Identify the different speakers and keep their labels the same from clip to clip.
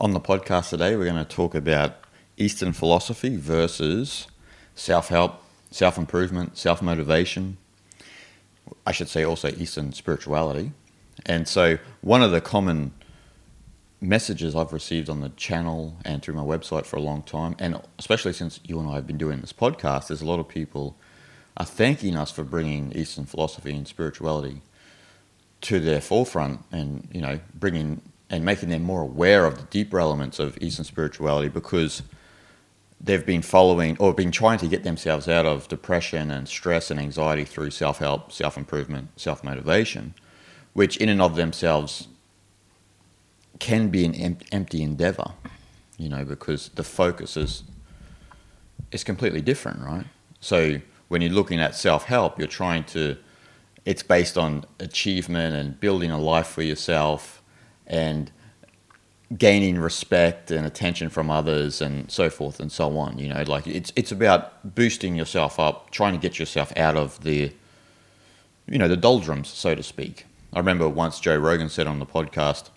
Speaker 1: On the podcast today, we're going to talk about Eastern philosophy versus self help, self improvement, self motivation. I should say also Eastern spirituality. And so, one of the common messages I've received on the channel and through my website for a long time, and especially since you and I have been doing this podcast, there's a lot of people are thanking us for bringing Eastern philosophy and spirituality to their forefront, and you know, bringing and making them more aware of the deeper elements of Eastern spirituality because they've been following or been trying to get themselves out of depression and stress and anxiety through self help, self improvement, self motivation, which in and of themselves can be an em- empty endeavor, you know, because the focus is is completely different, right? So when you're looking at self help, you're trying to it's based on achievement and building a life for yourself and gaining respect and attention from others and so forth and so on you know like it's it's about boosting yourself up trying to get yourself out of the you know the doldrums so to speak. I remember once joe rogan said on the podcast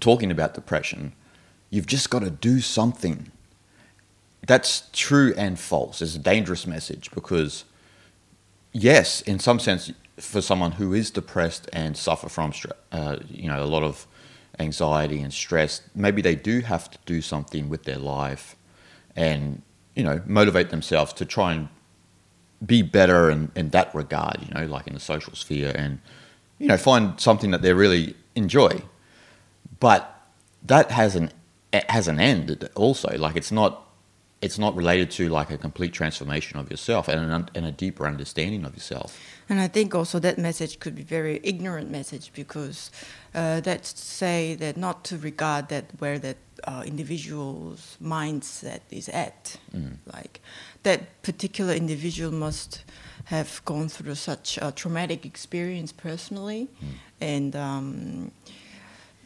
Speaker 1: talking about depression you've just got to do something. That's true and false. It's a dangerous message because yes in some sense for someone who is depressed and suffer from uh, you know a lot of anxiety and stress, maybe they do have to do something with their life and, you know, motivate themselves to try and be better in, in that regard, you know, like in the social sphere and, you know, find something that they really enjoy. But that has an has an end also. Like it's not it's not related to like a complete transformation of yourself and, an, and a deeper understanding of yourself.
Speaker 2: And I think also that message could be very ignorant message because uh, that say that not to regard that where that uh, individual's mindset is at, mm. like that particular individual must have gone through such a traumatic experience personally, mm. and. Um,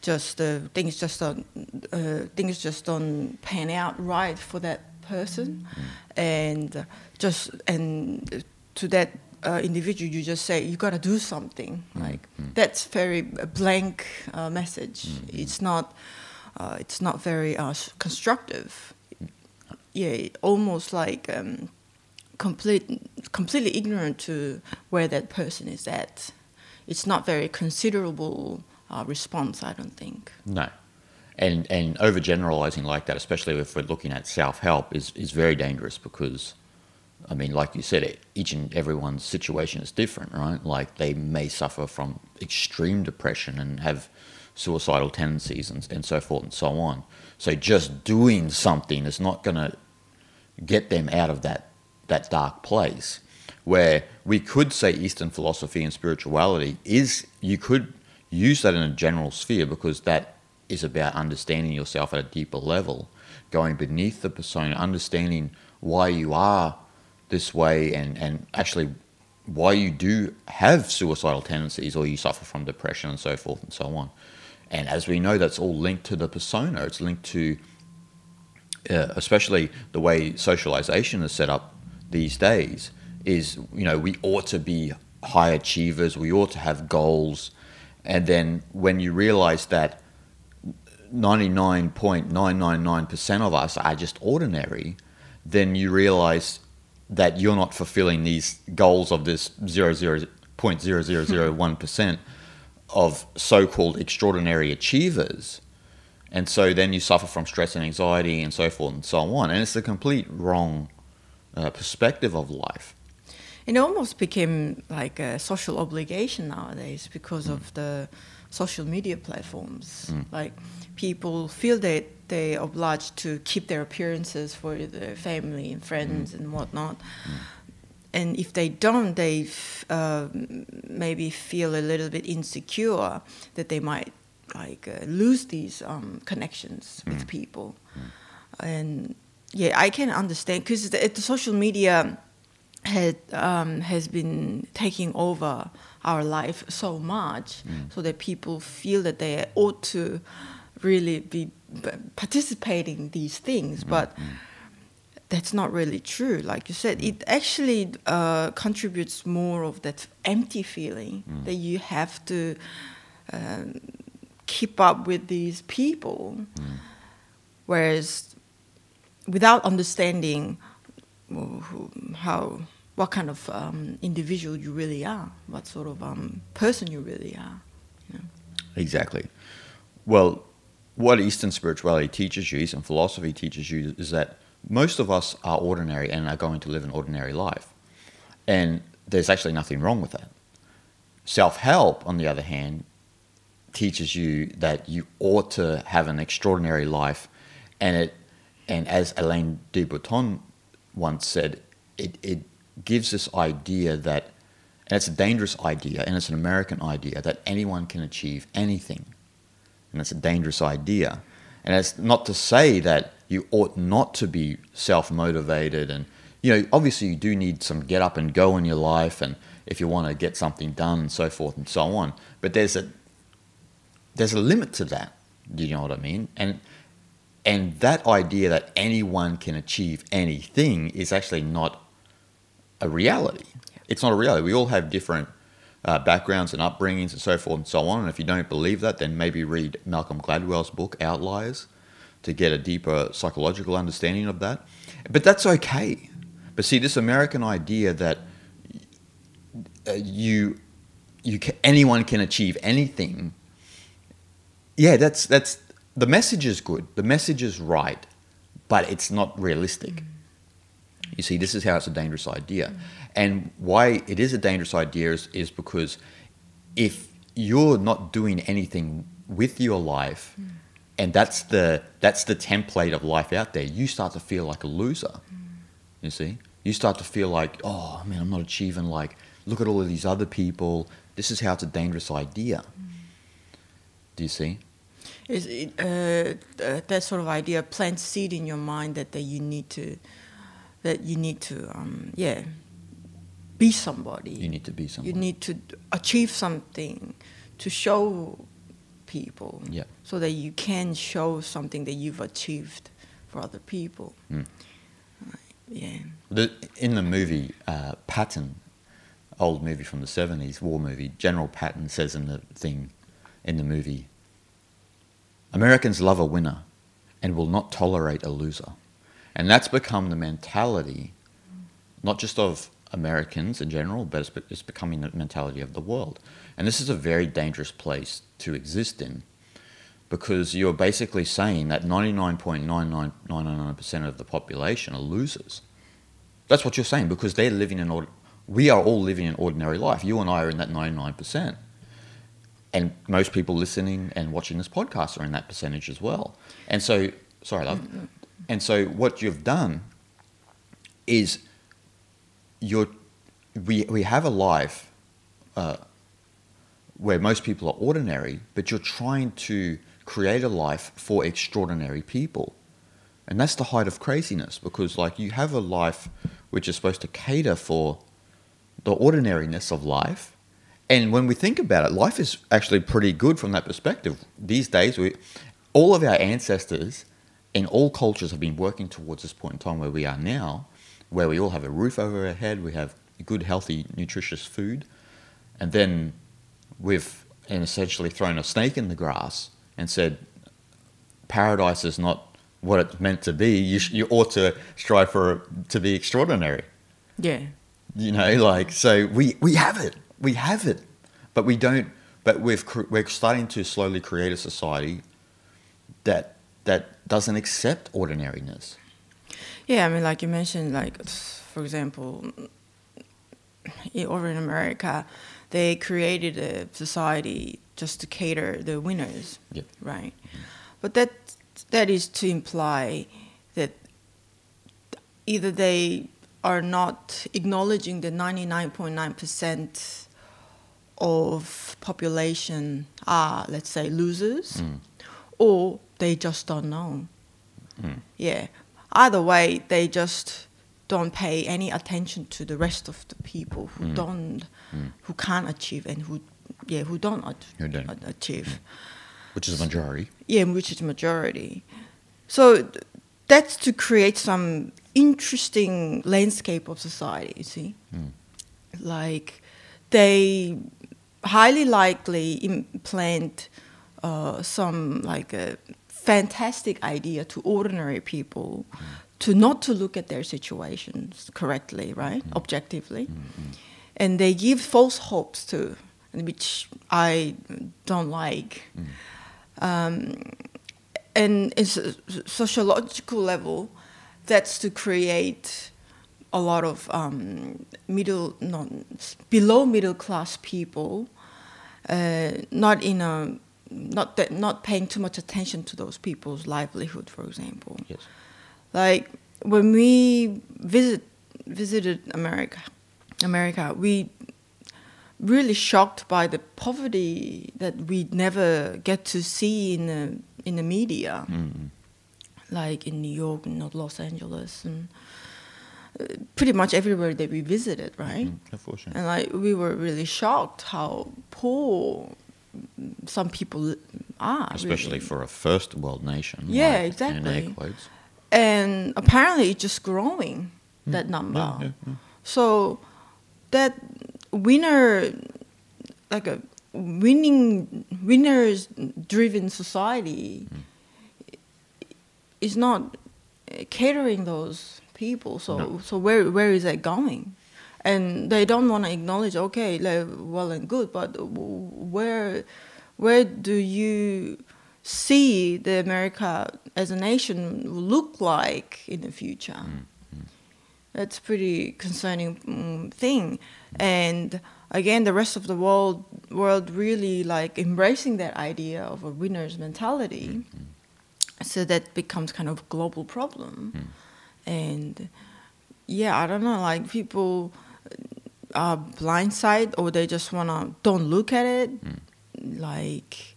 Speaker 2: just uh, things just don't uh, things just don't pan out right for that person, mm. and just and to that uh, individual, you just say you got to do something. Mm. Like mm. that's very blank uh, message. Mm. It's not. Uh, it's not very uh, constructive. Yeah, almost like um, complete, completely ignorant to where that person is at. It's not very considerable uh, response. I don't think.
Speaker 1: No, and and overgeneralizing like that, especially if we're looking at self help, is is very dangerous because I mean, like you said, each and everyone's situation is different, right? Like they may suffer from extreme depression and have suicidal tendencies and, and so forth and so on. So just doing something is not going to get them out of that, that dark place. Where we could say Eastern philosophy and spirituality is, you could use that in a general sphere because that is about understanding yourself at a deeper level, going beneath the persona, understanding why you are this way and, and actually why you do have suicidal tendencies or you suffer from depression and so forth and so on. And as we know, that's all linked to the persona. It's linked to, uh, especially the way socialization is set up these days, is, you know, we ought to be high achievers, we ought to have goals. And then when you realize that 99.999% of us are just ordinary, then you realize that you're not fulfilling these goals of this 0.0001% of so-called extraordinary achievers. And so then you suffer from stress and anxiety and so forth and so on. And it's a complete wrong uh, perspective of life.
Speaker 2: It almost became like a social obligation nowadays because mm. of the social media platforms. Mm. like people feel that they're obliged to keep their appearances for their family and friends mm. and whatnot. Mm. And if they don't, they uh, maybe feel a little bit insecure that they might like uh, lose these um, connections with mm. people. Mm. And yeah, I can understand because the, the, social media had um, has been taking over our life so much, mm. so that people feel that they ought to really be participating these things, mm-hmm. but that's not really true. Like you said, it actually uh, contributes more of that empty feeling mm. that you have to um, keep up with these people, whereas without understanding who- how what kind of um, individual you really are, what sort of um, person you really are. You know?
Speaker 1: Exactly. Well, what Eastern spirituality teaches you, Eastern philosophy teaches you, is that most of us are ordinary and are going to live an ordinary life. And there's actually nothing wrong with that. Self help, on the other hand, teaches you that you ought to have an extraordinary life. And, it, and as Alain de Botton once said, it, it gives this idea that, and it's a dangerous idea, and it's an American idea, that anyone can achieve anything and it's a dangerous idea. And it's not to say that you ought not to be self motivated, and you know, obviously, you do need some get up and go in your life, and if you want to get something done, and so forth and so on. But there's a there's a limit to that. Do you know what I mean? And and that idea that anyone can achieve anything is actually not a reality. It's not a reality. We all have different uh, backgrounds and upbringings and so forth and so on. And if you don't believe that, then maybe read Malcolm Gladwell's book Outliers to get a deeper psychological understanding of that. But that's okay. But see, this American idea that uh, you you ca anyone can achieve anything. Yeah, that's that's the message is good. The message is right, but it's not realistic. You see, this is how it's a dangerous idea. And why it is a dangerous idea is, is because if you're not doing anything with your life, and that's the that's the template of life out there, you start to feel like a loser. You see, you start to feel like, oh man, I'm not achieving. Like, look at all of these other people. This is how it's a dangerous idea. Do you see?
Speaker 2: Is it, uh, uh, that sort of idea plant seed in your mind that, that you need to that you need to um, yeah be somebody.
Speaker 1: You need to be somebody.
Speaker 2: You need to achieve something to show people
Speaker 1: Yeah.
Speaker 2: so that you can show something that you've achieved for other people.
Speaker 1: Mm.
Speaker 2: Yeah.
Speaker 1: The, in the movie uh, Patton, old movie from the seventies, war movie, General Patton says in the thing, in the movie, Americans love a winner, and will not tolerate a loser, and that's become the mentality, not just of Americans in general, but it's, it's becoming the mentality of the world, and this is a very dangerous place to exist in. Because you're basically saying that 99.9999% of the population are losers. That's what you're saying because they're living in ord- we are all living an ordinary life. You and I are in that 99%. And most people listening and watching this podcast are in that percentage as well. And so, sorry, love. And so, what you've done is you're, we, we have a life uh, where most people are ordinary, but you're trying to create a life for extraordinary people. And that's the height of craziness because, like, you have a life which is supposed to cater for the ordinariness of life. And when we think about it, life is actually pretty good from that perspective. These days, we, all of our ancestors in all cultures have been working towards this point in time where we are now, where we all have a roof over our head, we have good, healthy, nutritious food, and then we've essentially thrown a snake in the grass and said, paradise is not what it's meant to be. You, sh- you ought to strive for to be extraordinary.
Speaker 2: Yeah.
Speaker 1: You know, like so we we have it, we have it, but we don't. But we've cr- we're starting to slowly create a society that that doesn't accept ordinariness.
Speaker 2: Yeah, I mean, like you mentioned, like for example, over in America, they created a society just to cater the winners,
Speaker 1: Yep.
Speaker 2: right? But that that is to imply that either they are not acknowledging the ninety nine point nine percent of population are, let's say, losers, mm. or they just don't know. Mm. Yeah. Either way, they just don't pay any attention to the rest of the people who mm. don't, mm. who can't achieve and who, yeah, who don't,
Speaker 1: Who don't.
Speaker 2: a- achieve. Mm.
Speaker 1: which is a majority.
Speaker 2: Yeah, which is majority. So th- that's to create some interesting landscape of society. You see, like they highly likely implant uh, some like a fantastic idea to ordinary people to not to look at their situations correctly, right, objectively, and they give false hopes to, which I don't like. Um, and it's a sociological level, that's to create a lot of um, middle, not below middle class people, uh, not in a, not that, not paying too much attention to those people's livelihood, for example.
Speaker 1: Yes.
Speaker 2: Like when we visit visited America, America, we really shocked by the poverty that we never get to see in the in the media,
Speaker 1: Mm.
Speaker 2: like in New York and Los Angeles and uh, pretty much everywhere that we visited, right?
Speaker 1: Mm, unfortunately.
Speaker 2: And like we were really shocked how poor some people are, ah,
Speaker 1: Especially
Speaker 2: really.
Speaker 1: for a first world nation.
Speaker 2: Yeah,
Speaker 1: like,
Speaker 2: exactly. and apparently it's just growing hmm. that number.
Speaker 1: Yeah, yeah, yeah.
Speaker 2: So that winner, like a winning, winners driven society, hmm. is not catering those people. So
Speaker 1: No.
Speaker 2: so where where is that going? And they don't want to acknowledge. Okay, like, well and good, but where where do you see the America as a nation look like in the future? Mm, mm. That's a pretty concerning mm, thing, and again, the rest of the world world really like embracing that idea of a winner's mentality. Mm, so that becomes kind of a global problem, and yeah, I don't know, like people are blindsided or they just wanna don't look at it, like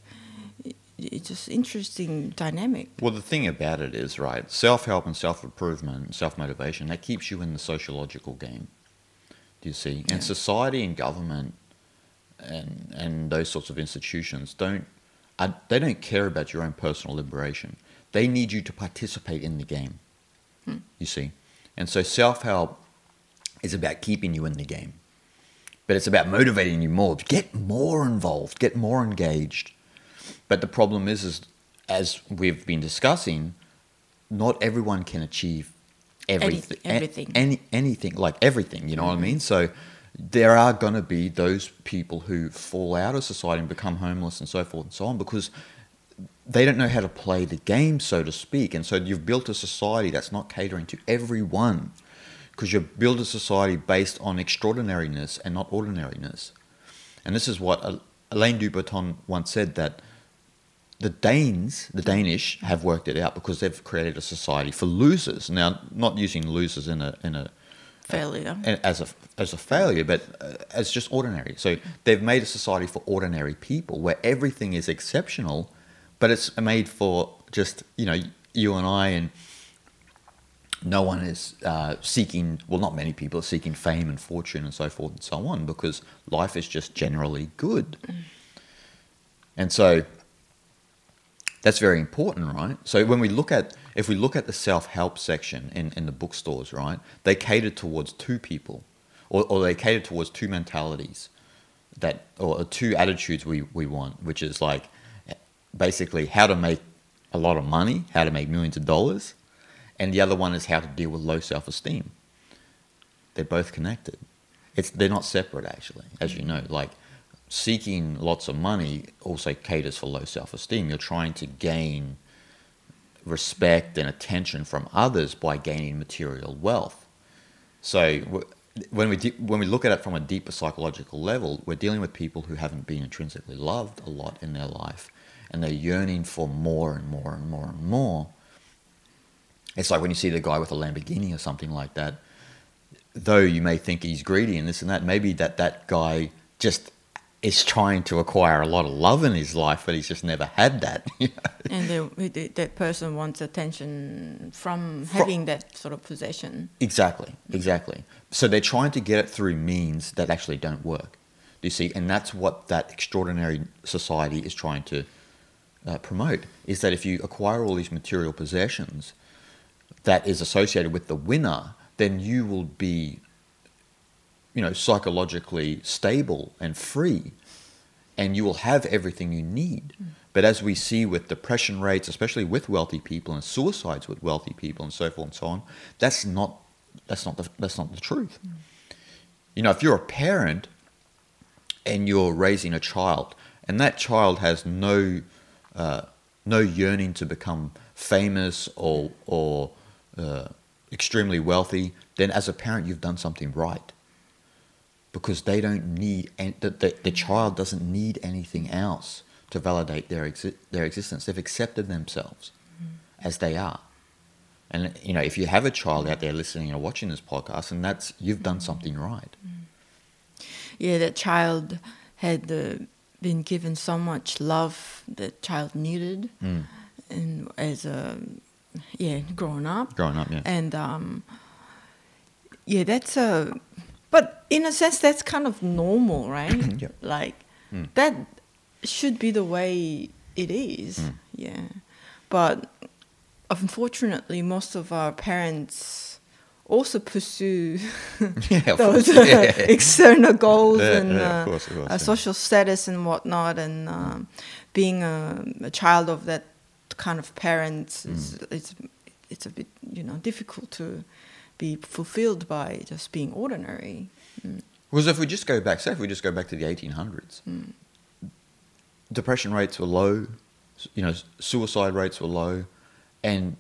Speaker 2: it's just interesting dynamic.
Speaker 1: Well, the thing about it is, right, self help and self improvement, self motivation, that keeps you in the sociological game. Do you see?
Speaker 2: Yeah.
Speaker 1: And society and government and, and those sorts of institutions don't, uh, they don't care about your own personal liberation. They need you to participate in the game. You see? And so self help is about keeping you in the game, but it's about motivating you more. to Get more involved, get more engaged. But the problem is, is as we've been discussing, not everyone can achieve everything.
Speaker 2: Anything- everything.
Speaker 1: Any anything like everything. You know what I mean? Mm-hmm. So there are going to be those people who fall out of society and become homeless and so forth and so on because they don't know how to play the game, so to speak. And so you've built a society that's not catering to everyone because you build a society based on extraordinariness and not ordinariness. And this is what Al- Alain de Botton once said that the Danes, the Danish, have worked it out because they've created a society for losers. Now, not using losers in a in a
Speaker 2: Failure.
Speaker 1: as a as a failure, but uh, as just ordinary. So they've made a society for ordinary people where everything is exceptional, but it's made for just you know you and I and no one is uh, seeking well not many people are seeking fame and fortune and so forth and so on because life is just generally good. And so that's very important right? So when we look at if we look at the self-help section in, in the bookstores right they cater towards two people or, or they cater towards two mentalities that or two attitudes we, we want which is like basically how to make a lot of money how to make millions of dollars and the other one is how to deal with low self-esteem. They're both connected. It's they're not separate actually as you know. Like seeking lots of money also caters for low self-esteem. You're trying to gain respect and attention from others by gaining material wealth. So when we de- when we look at it from a deeper psychological level we're dealing with people who haven't been intrinsically loved a lot in their life and they're yearning for more and more and more and more it's like when you see the guy with a Lamborghini or something like that. Though you may think he's greedy and this and that, maybe that that guy just is trying to acquire a lot of love in his life, but he's just never had that. you know?
Speaker 2: and the, that person wants attention from
Speaker 1: Fro-
Speaker 2: having that sort of possession.
Speaker 1: exactly, exactly. So they're trying to get it through means that actually don't work. Do you see? And that's what that extraordinary society is trying to uh, promote: is that if you acquire all these material possessions that is associated with the winner, then you will be, you know, psychologically stable and free, and you will have everything you need. But as we see with depression rates, especially with wealthy people, and suicides with wealthy people, and so forth and so on, that's not that's not the, that's not the truth. Mm. You know, if you're a parent and you're raising a child, and that child has no uh, no yearning to become famous or or uh, extremely wealthy, then as a parent you've done something right because they don't need the, the, the child doesn't need anything else to validate their exi- their existence. They've accepted themselves mm. as they are. And you know, if you have a child out there listening or watching this podcast, and that's you've done something right.
Speaker 2: Mm. Yeah, that child had uh, been given so much love that child needed, mm. and as a yeah, growing up.
Speaker 1: Growing up, yeah.
Speaker 2: And um, yeah, that's a. But in a sense, that's kind of normal, right?
Speaker 1: yep.
Speaker 2: Like mm. that should be the way it is. Mm. Yeah. But unfortunately, most of our parents also pursue
Speaker 1: yeah,
Speaker 2: those uh, external goals
Speaker 1: yeah,
Speaker 2: and
Speaker 1: yeah,
Speaker 2: uh,
Speaker 1: course, course,
Speaker 2: uh, social status and whatnot, and um, being a, a, child of that kind of parents mm. is it's it's a bit you know difficult to be fulfilled by just being ordinary.
Speaker 1: Mm. Because if we just go back, say if we just go back to the 1800s, mm depression rates were low, you know, suicide rates were low, and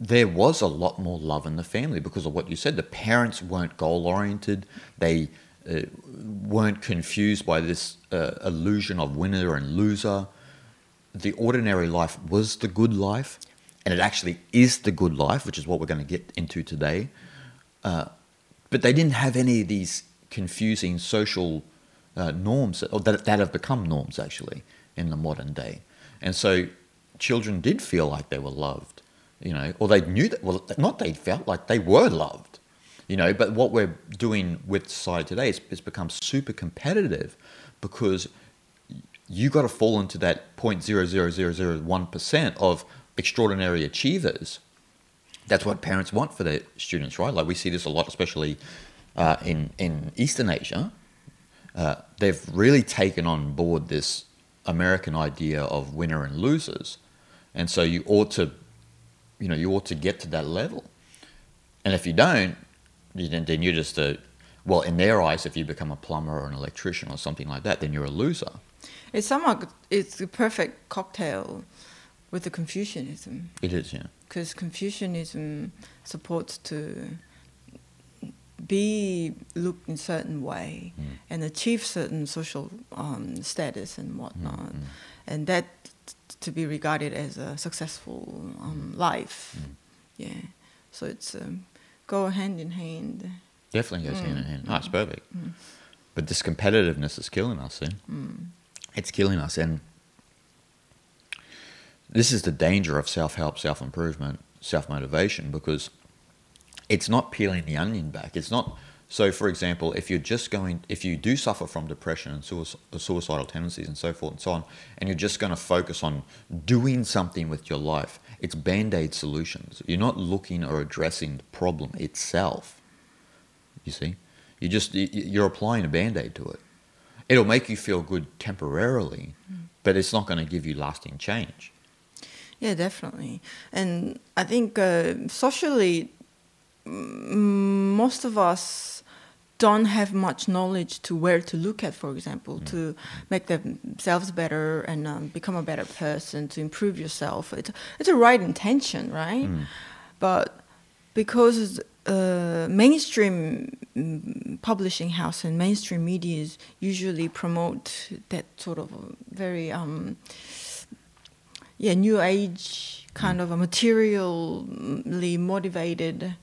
Speaker 1: there was a lot more love in the family because of what you said. The parents weren't goal oriented. They uh, weren't confused by this uh, illusion of winner and loser. The ordinary life was the good life, and it actually is the good life, which is what we're going to get into today. Uh, but they didn't have any of these confusing social uh, norms or that, that have become norms actually in the modern day. And so children did feel like they were loved, you know, or they knew that, well, not they felt like they were loved, you know, but what we're doing with society today is it's become super competitive because you got to fall into that 0.00001% of extraordinary achievers. That's what parents want for their students, right? Like we see this a lot, especially uh, in, in Eastern Asia uh, they've really taken on board this American idea of winner and losers, and so you ought to, you know, you ought to get to that level, and if you don't, then you're just a, well, in their eyes, if you become a plumber or an electrician or something like that, then you're a loser.
Speaker 2: It's somewhat, it's the perfect cocktail with the Confucianism.
Speaker 1: It is, yeah.
Speaker 2: Because Confucianism supports to be looked in certain way mm. and achieve certain social um, status and whatnot, mm, mm. and that to be regarded as a successful um, mm. life. Mm. Yeah, so it's um, go hand in hand.
Speaker 1: Definitely goes hand in hand. Oh, it's perfect. But this competitiveness is killing us. Eh? It's killing us, and this is the danger of self-help, self-improvement, self-motivation because it's not peeling the onion back. It's not. So, for example, if you're just going, if you do suffer from depression and suicidal tendencies and so forth and so on, and you're just going to focus on doing something with your life, it's band aid solutions. You're not looking or addressing the problem itself. You see, you just you're applying a band aid to it. It'll make you feel good temporarily, mm. but it's not going to give you lasting change.
Speaker 2: Yeah, definitely. And I think uh, socially, most of us don't have much knowledge to where to look at, for example, mm. to make themselves better and um, become a better person, to improve yourself. It's, it's a right intention, right? Mm. But because uh, mainstream mm, publishing house and mainstream media usually promote that sort of very um, yeah new age kind mm. of a materially motivated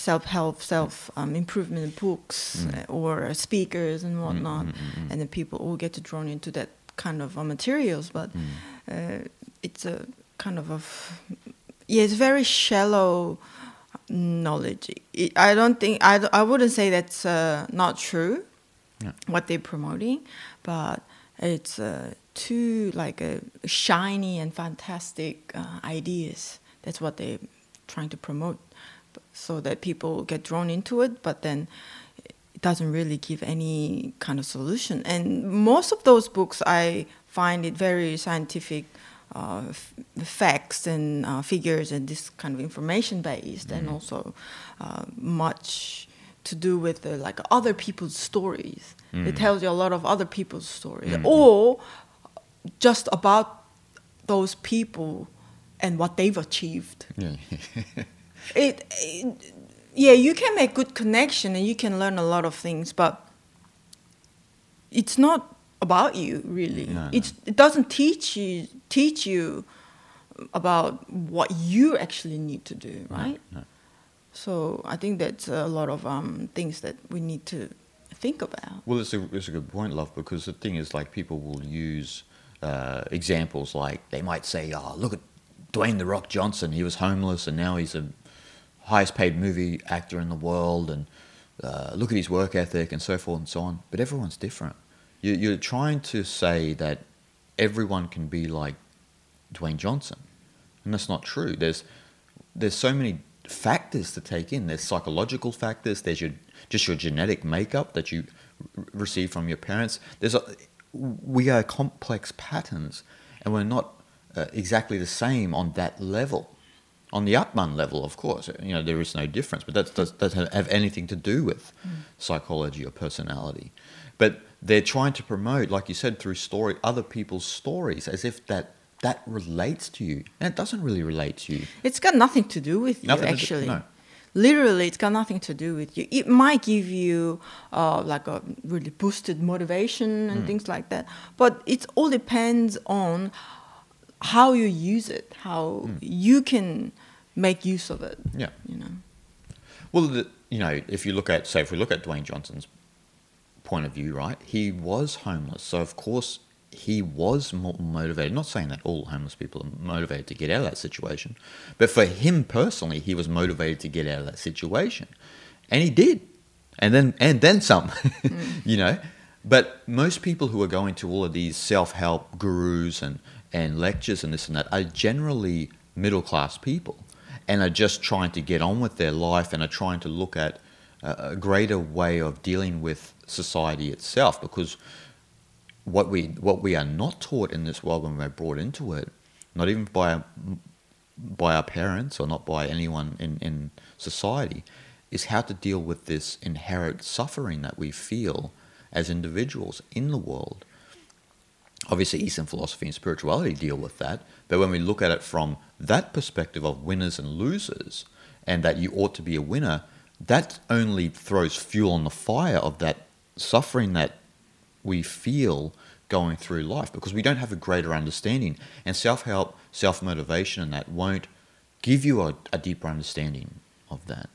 Speaker 2: self help, self um, improvement books mm. Uh, or speakers and whatnot, mm, mm, mm, and then people all get drawn into that kind of uh, materials. But mm. uh, it's a kind of a yeah, it's very shallow knowledge. I don't think I, I wouldn't say that's uh, not true yeah. what they're promoting, but it's uh, too like a shiny and fantastic uh, ideas. That's what they're trying to promote so that people get drawn into it, but then it doesn't really give any kind of solution. And most of those books I find it very scientific uh, f- facts and uh, figures and this kind of information based, and also uh, much to do with uh, like other people's stories. It tells you a lot of other people's stories, or just about those people and what they've achieved.
Speaker 1: Yeah.
Speaker 2: It, it yeah, you can make good connection and you can learn a lot of things, but it's not about you really.
Speaker 1: No, no.
Speaker 2: It's it doesn't teach you teach you about what you actually need to do, right?
Speaker 1: no.
Speaker 2: So I think that's a lot of um, things that we need to think about.
Speaker 1: Well, it's a, it's a good point, love, because the thing is, like, people will use uh, examples like they might say, oh, look at Dwayne The Rock Johnson. He was homeless and now he's the highest paid movie actor in the world. And uh, look at his work ethic and so forth and so on. But everyone's different. You, you're trying to say that everyone can be like Dwayne Johnson. And that's not true. There's, there's so many factors to take in. There's psychological factors. There's your just your genetic makeup that you r- receive from your parents. There's a, we are complex patterns, and we're not uh, exactly the same on that level. On the Atman level, of course, you know there is no difference, but that does, doesn't have anything to do with psychology or personality. But they're trying to promote, like you said, through story, other people's stories, as if that that relates to you, and it doesn't really relate to you.
Speaker 2: It's got nothing to do with you,
Speaker 1: Nothing do-
Speaker 2: actually.
Speaker 1: no.
Speaker 2: Literally, it's got nothing to do with you. It might give you uh, like a really boosted motivation and things like that, but it all depends on how you use it, how
Speaker 1: Hmm.
Speaker 2: you can make use of it.
Speaker 1: Yeah.
Speaker 2: You know.
Speaker 1: Well, the, you know, if you look at, say, if we look at Dwayne Johnson's point of view, right, he was homeless. So, of course, he was mo- motivated. Not saying that all homeless people are motivated to get out of that situation, but for him personally, he was motivated to get out of that situation. And he did. And then, and then some, mm. you know. But most people who are going to all of these self help gurus and, and lectures and this and that are generally middle class people and are just trying to get on with their life and are trying to look at a, a greater way of dealing with society itself because what we what we are not taught in this world when we're brought into it, not even by our, by our parents or not by anyone in, in society, is how to deal with this inherent suffering that we feel as individuals in the world. Obviously, Eastern philosophy and spirituality deal with that, but when we look at it from that perspective of winners and losers, and that you ought to be a winner, that only throws fuel on the fire of that suffering that we feel going through life because we don't have a greater understanding. And self help, self motivation, and that won't give you a, a deeper understanding of that.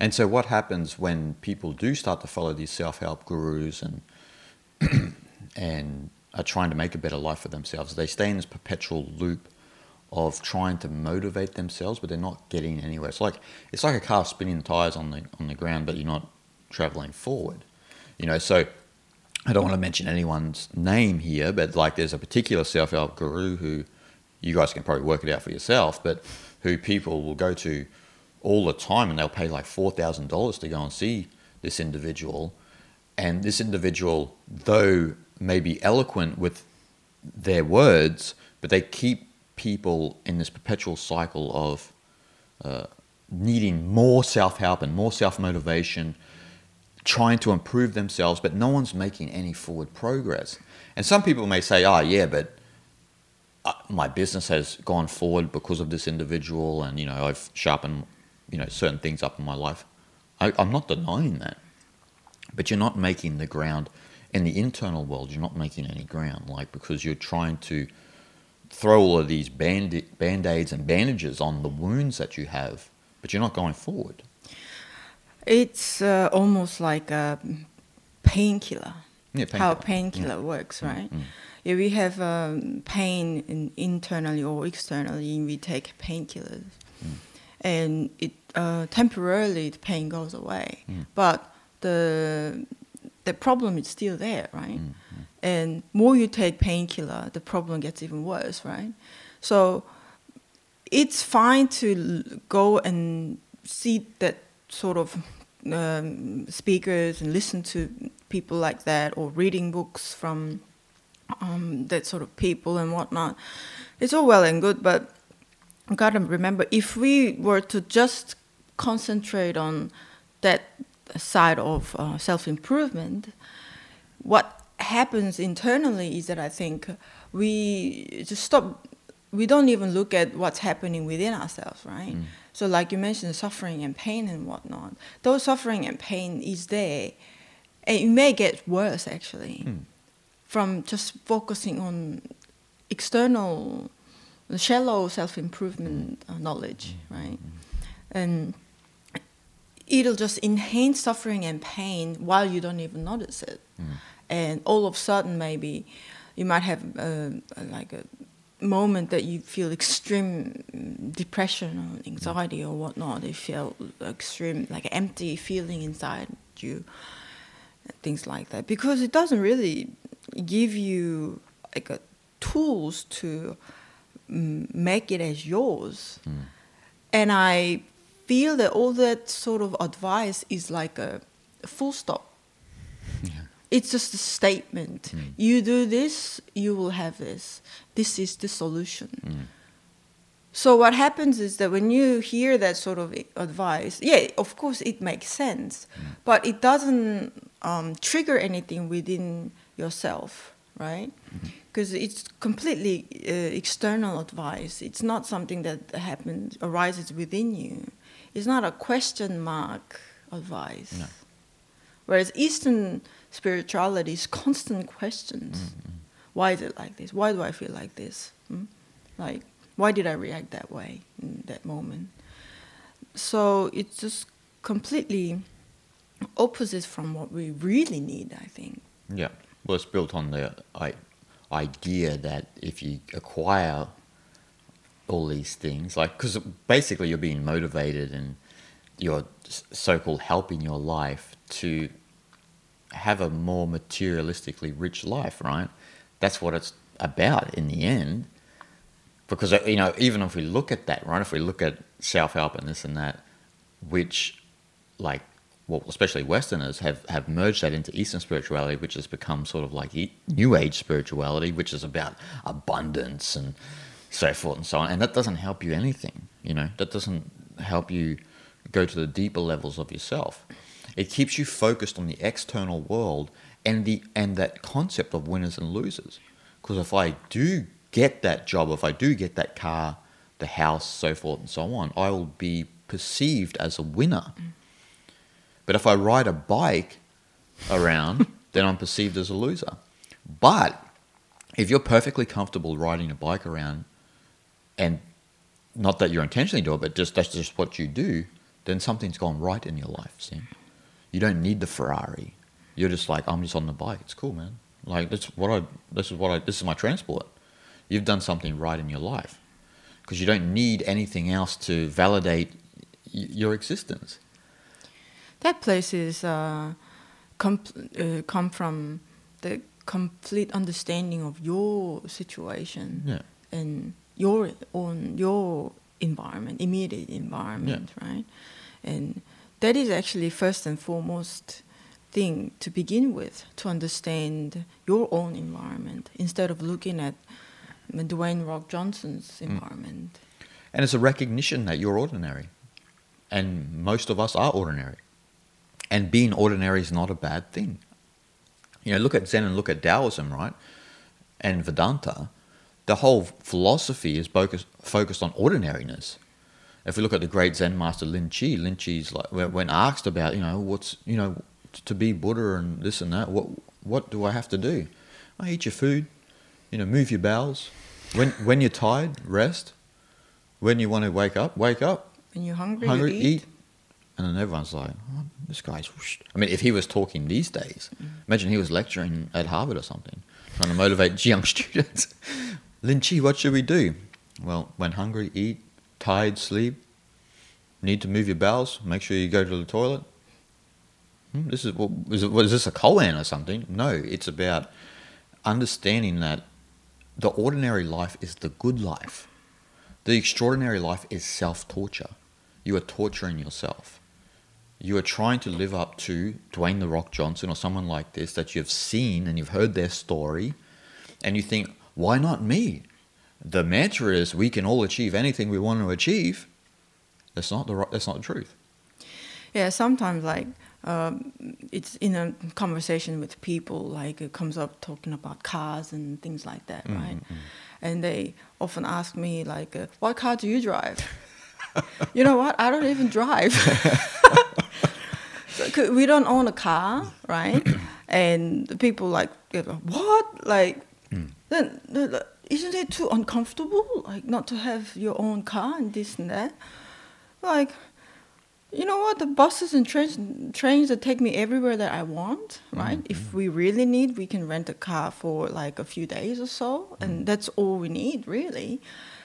Speaker 1: And so, what happens when people do start to follow these self help gurus and and are trying to make a better life for themselves? They stay in this perpetual loop of trying to motivate themselves, but they're not getting anywhere. It's like it's like a car spinning the tires on the on the ground, but you're not traveling forward. You know, so I don't want to mention anyone's name here, but like there's a particular self help guru who you guys can probably work it out for yourself, but who people will go to all the time and they'll pay like $4,000 to go and see this individual. And this individual, though maybe eloquent with their words, but they keep people in this perpetual cycle of uh, needing more self help and more self motivation, trying to improve themselves, but no one's making any forward progress. And some people may say, oh, yeah, but uh, my business has gone forward because of this individual, and you know I've sharpened you know certain things up in my life. I, I'm not denying that, but you're not making the ground in the internal world. You're not making any ground, like because you're trying to throw all of these band aids and bandages on the wounds that you have, but you're not going forward.
Speaker 2: It's uh, almost like a painkiller.
Speaker 1: Yeah,
Speaker 2: How
Speaker 1: painkiller.
Speaker 2: painkiller works, right?
Speaker 1: mm.
Speaker 2: If we have um, pain in, internally or externally, we take painkillers,
Speaker 1: Mm.
Speaker 2: and it uh, temporarily the pain goes away,
Speaker 1: Mm.
Speaker 2: but the the problem is still there, right?
Speaker 1: Mm,
Speaker 2: And more you take painkiller, the problem gets even worse, right? So it's fine to go and see that sort of um, speakers and listen to people like that or reading books from um, that sort of people and whatnot. It's all well and good, but you gotta remember if we were to just concentrate on that side of uh, self improvement, what happens internally is that I think we just stop. We don't even look at what's happening within ourselves, right?
Speaker 1: Mm.
Speaker 2: So, like you mentioned, suffering and pain and whatnot. Those suffering and pain is there, and it may get worse actually
Speaker 1: Mm.
Speaker 2: from just focusing on external, shallow self improvement uh, knowledge, right? And it'll just enhance suffering and pain while you don't even notice it. And all of a sudden, maybe you might have uh, like a moment that you feel extreme mm, depression or anxiety or whatnot. You feel extreme, like empty feeling inside you, things like that. Because it doesn't really give you like a tools to mm, make it as yours. And I feel that all that sort of advice is like a full stop. It's just a statement. You do this, you will have this. This is the solution. So what happens is that when you hear that sort of advice, yeah, of course it makes sense, but it doesn't um, trigger anything within yourself, right? Because it's completely uh, external advice. It's not something that happens arises within you. It's not a question mark advice.
Speaker 1: No.
Speaker 2: Whereas Eastern spirituality is constant questions. Why is it like this? Why do I feel like this? Hmm? Like, why did I react that way in that moment? So it's just completely opposite from what we really need, I think.
Speaker 1: Yeah. Well, it's built on the I, idea that if you acquire all these things, like, because basically you're being motivated and you're so called helping your life to have a more materialistically rich life, right? That's what it's about in the end. Because, you know, even if we look at that, right, if we look at self help and this and that, which, like, well, especially Westerners have, have merged that into Eastern spirituality, which has become sort of like New Age spirituality, which is about abundance and so forth and so on. And that doesn't help you anything, you know, that doesn't help you go to the deeper levels of yourself. It keeps you focused on the external world and the and that concept of winners and losers. Because if I do get that job, if I do get that car, the house, so forth and so on, I will be perceived as a winner. Mm. But if I ride a bike around, then I'm perceived as a loser. But if you're perfectly comfortable riding a bike around, and not that you're intentionally doing it, but just that's just what you do, then something's gone right in your life, Sam. You don't need the Ferrari. You're just like, I'm just on the bike. It's cool, man. Like that's what I. This is what I. This is my transport. You've done something right in your life, because you don't need anything else to validate y- your existence.
Speaker 2: That place is uh, com- uh, come from the complete understanding of your situation
Speaker 1: Yeah.
Speaker 2: and your own your environment, immediate environment, right? And that is actually first and foremost thing to begin with to understand your own environment instead of looking at Dwayne Rock Johnson's mm. environment.
Speaker 1: And it's a recognition that you're ordinary. And most of us are ordinary. And being ordinary is not a bad thing. You know, look at Zen and look at Taoism, right? And Vedanta. The whole philosophy is focused, focused on ordinariness. If we look at the great Zen master Lin Chi, Lin Chi's like when asked about, you know, what's you know, to be Buddha and this and that, what what do I have to do? I eat your food, you know, move your bowels. When when you're tired, rest. When you want to wake up, wake up.
Speaker 2: When you're hungry,
Speaker 1: Hungry,
Speaker 2: you
Speaker 1: eat.
Speaker 2: eat.
Speaker 1: And then everyone's like, oh, this guy's. whoosh." I mean, if he was talking these days, mm. imagine he was lecturing at Harvard or something, trying to motivate young students. Lin Chi, what should we do? Well, when hungry, eat. Tired, sleep. Need to move your bowels. Make sure you go to the toilet. Hmm, this is what is, it, what is this a koan or something? No, it's about understanding that the ordinary life is the good life. The extraordinary life is self torture. You are torturing yourself. You are trying to live up to Dwayne The Rock Johnson or someone like this that you've seen and you've heard their story And you think, why not me? The mantra is we can all achieve anything we want to achieve. That's not the right, that's not the truth.
Speaker 2: Yeah, sometimes like um, it's in a conversation with people, like it comes up talking about cars and things like that,
Speaker 1: Mm,
Speaker 2: right? And they often ask me like, uh, "What car do you drive?" you know what? I don't even drive. So, we don't own a car, right? and the people like, what? Like, then then, isn't it too uncomfortable, like not to have your own car and this and that? Like, you know what? The buses and trains trains that take me everywhere that I want, mm-hmm, right? If mm-hmm. we really need, we can rent a car for like a few days or so, and mm-hmm. that's all we need, really.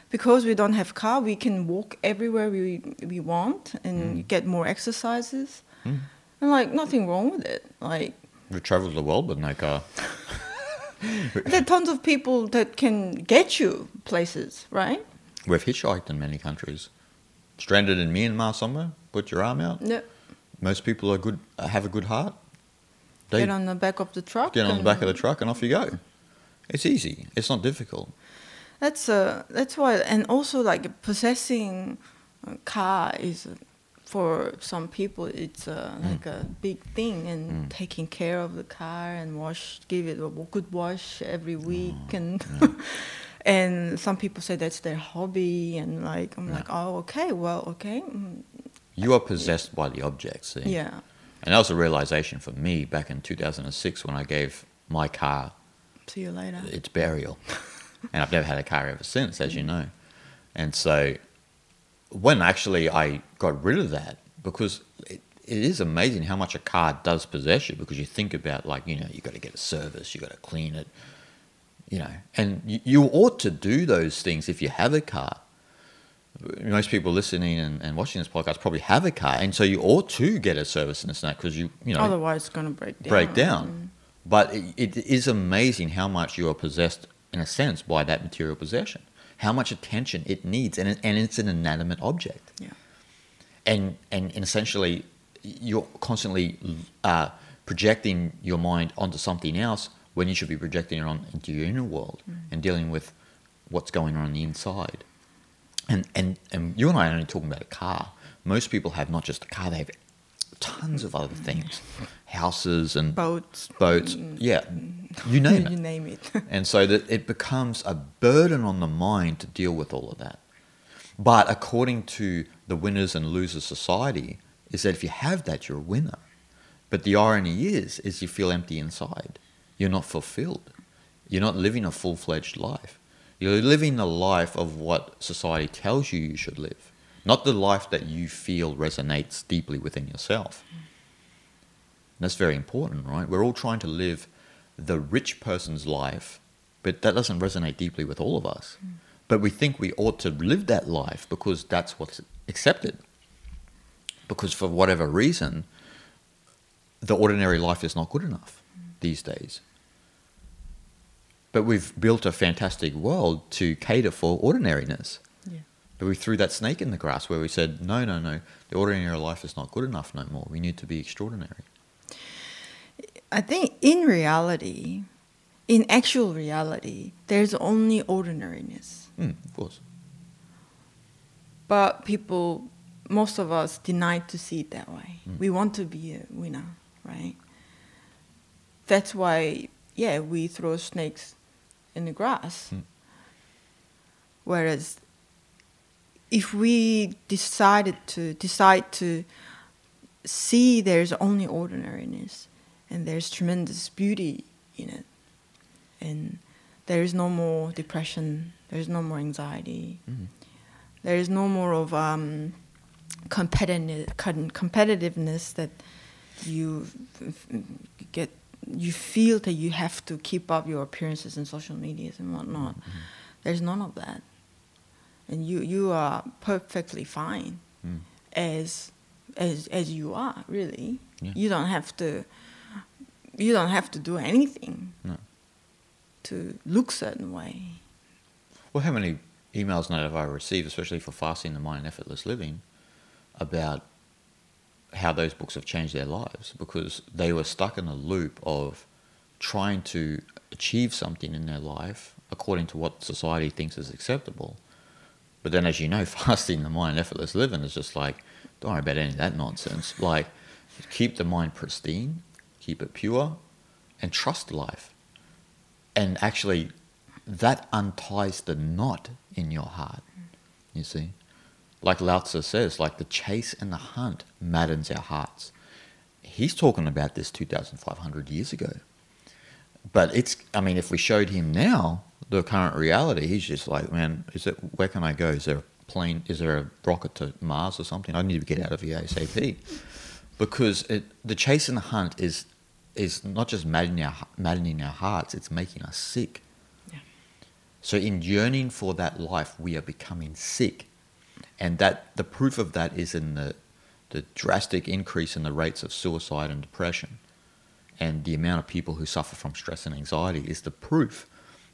Speaker 2: Because we don't have car, we can walk everywhere we we want and mm. get more exercises, mm. and like nothing wrong with it. Like
Speaker 1: We travel the world with no car.
Speaker 2: there are tons of people that can get you places, right?
Speaker 1: We've hitchhiked in many countries. Stranded in Myanmar somewhere, put your arm out.
Speaker 2: No,
Speaker 1: Most people are good, have a good heart. They
Speaker 2: get on the back of the truck.
Speaker 1: get on the
Speaker 2: and-
Speaker 1: back of the truck and off you go. It's easy. It's not difficult.
Speaker 2: That's uh, that's why, and also like possessing a car is for some people it's uh, like a big thing, and taking care of the car and wash, give it a good wash every week, and and some people say that's their hobby, and like I'm like, oh okay, well okay, mm,
Speaker 1: You are possessed by the object, see?
Speaker 2: yeah,
Speaker 1: And that was a realization for me back in 2006 when I gave my car
Speaker 2: see you later.
Speaker 1: its burial. and I've never had a car ever since, as you know. And so when actually I got rid of that, because it, it is amazing how much a car does possess you, because you think about, like, you know, you got to get a service, you got to clean it, you know, and you, you ought to do those things if you have a car. Most people listening and, and watching this podcast probably have a car, and so you ought to get a service and this and that because you, you know,
Speaker 2: Otherwise, it's gonna break down.
Speaker 1: break down. Mm-hmm. But it, it is amazing how much you are possessed, in a sense, by that material possession. How much attention it needs, and, and it's an inanimate object.
Speaker 2: Yeah.
Speaker 1: And, and, and essentially, you're constantly uh, projecting your mind onto something else when you should be projecting it on into your inner world and dealing with what's going on on the inside. And, and, and you and I are only talking about a car. Most people have not just a car, they have tons of other things houses and
Speaker 2: Boats.
Speaker 1: boats. Mm. Yeah, you name
Speaker 2: you
Speaker 1: it.
Speaker 2: name it.
Speaker 1: And so that it becomes a burden on the mind to deal with all of that. But according to the winners and losers society, is that if you have that, you're a winner. But the irony is, is you feel empty inside. You're not fulfilled. You're not living a full-fledged life. You're living the life of what society tells you you should live, not the life that you feel resonates deeply within yourself. And that's very important, right? We're all trying to live the rich person's life, but that doesn't resonate deeply with all of us. Hmm. But we think we ought to live that life because that's what's accepted. Because for whatever reason, the ordinary life is not good enough hmm. these days. But we've built a fantastic world to cater for ordinariness. But we threw that snake in the grass where we said, no, no, no, the ordinary life is not good enough no more. We need to be extraordinary.
Speaker 2: I think in reality, in actual reality, there's only ordinariness.
Speaker 1: Mm, of course.
Speaker 2: But people, most of us, deny to see it that way. We want to be a winner, right? That's why, yeah, we throw snakes in the grass.
Speaker 1: Mm.
Speaker 2: Whereas, if we decided to decide to see there's only ordinariness, and there's tremendous beauty in it, and there is no more depression, there's no more anxiety,
Speaker 1: Mhm.
Speaker 2: there is no more of um, competitive competitiveness that you get you feel that you have to keep up your appearances in social medias and whatnot. There's none of that, and you you are perfectly fine
Speaker 1: Mm.
Speaker 2: as as as you are. Really,
Speaker 1: Yeah.
Speaker 2: you don't have to you don't have to do anything
Speaker 1: No.
Speaker 2: to look certain way.
Speaker 1: Well, how many emails now have I received, especially for Fasting the Mind and Effortless Living, about how those books have changed their lives because they were stuck in a loop of trying to achieve something in their life according to what society thinks is acceptable. But then, as you know, fasting the mind, effortless living is just like, don't worry about any of that nonsense. Like, keep the mind pristine, keep it pure, and trust life. And actually, that unties the knot in your heart, you see. Like Lao Tzu says, like the chase and the hunt maddens our hearts. He's talking about this 2,500 years ago. But it's, I mean, if we showed him now the current reality, he's just like, man, is it, where can I go? Is there a plane, is there a rocket to Mars or something? I need to get out of here ASAP. Because it, the chase and the hunt is, is not just maddening our, maddening our hearts, it's making us sick.
Speaker 2: Yeah.
Speaker 1: So in yearning for that life, we are becoming sick. And that the proof of that is in the, the drastic increase in the rates of suicide and depression and the amount of people who suffer from stress and anxiety is the proof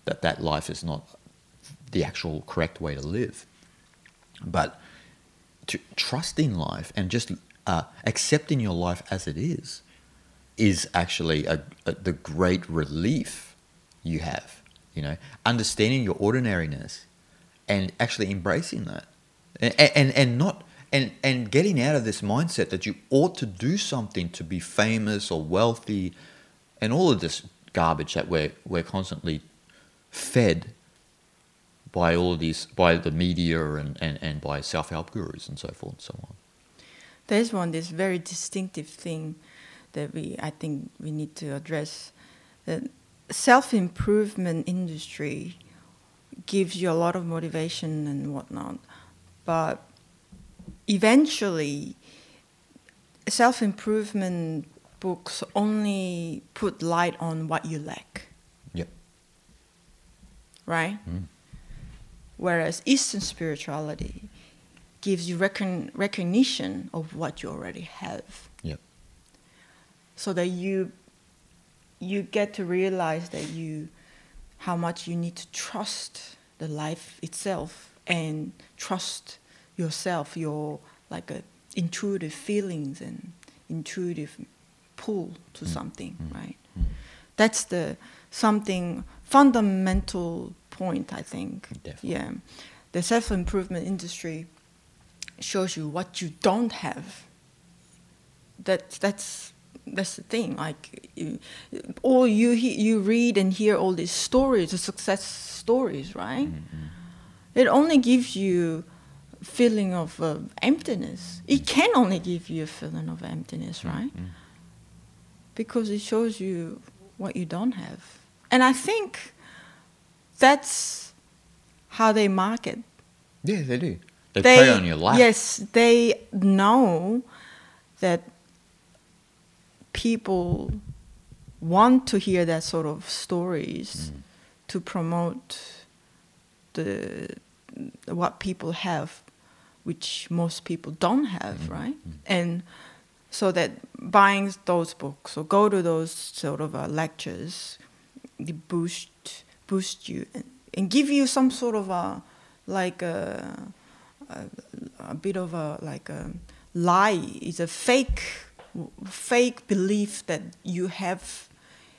Speaker 1: that that life is not the actual correct way to live. But to trust in life and just uh, accepting your life as it is is actually a, a, the great relief you have. You know, understanding your ordinariness and actually embracing that, and and, and not and and getting out of this mindset that you ought to do something to be famous or wealthy and all of this garbage that we're we're constantly fed by all of these by the media and, and, and by self-help gurus and so forth and so on
Speaker 2: there's one this very distinctive thing that we i think we need to address the self-improvement industry gives you a lot of motivation and whatnot but eventually, self improvement books only put light on what you lack. Right? Mm. Whereas Eastern spirituality gives you recon- recognition of what you already have.
Speaker 1: Yep.
Speaker 2: So that you you get to realize that you how much you need to trust the life itself and trust yourself, your like a intuitive feelings and intuitive pull to mm. something, mm. right? Mm. That's the something fundamental point, I think.
Speaker 1: Definitely.
Speaker 2: Yeah, the self improvement industry shows you what you don't have. That that's that's the thing. Like, you, or you you read and hear all these stories, the success stories, right? Mm-hmm. It only gives you feeling of uh, emptiness. It can only give you a feeling of emptiness, right? Mm-hmm. Because it shows you what you don't have. And I think that's how they market.
Speaker 1: Yeah, they do. They, they prey on your life.
Speaker 2: Yes, they know that people want to hear that sort of stories mm. to promote the what people have which most people don't have, mm-hmm. right? Mm-hmm. And so that buying those books or go to those sort of uh, lectures, they boost boost you and, and, give you some sort of a like a, a, a bit of a like a lie. It's a fake fake belief that you have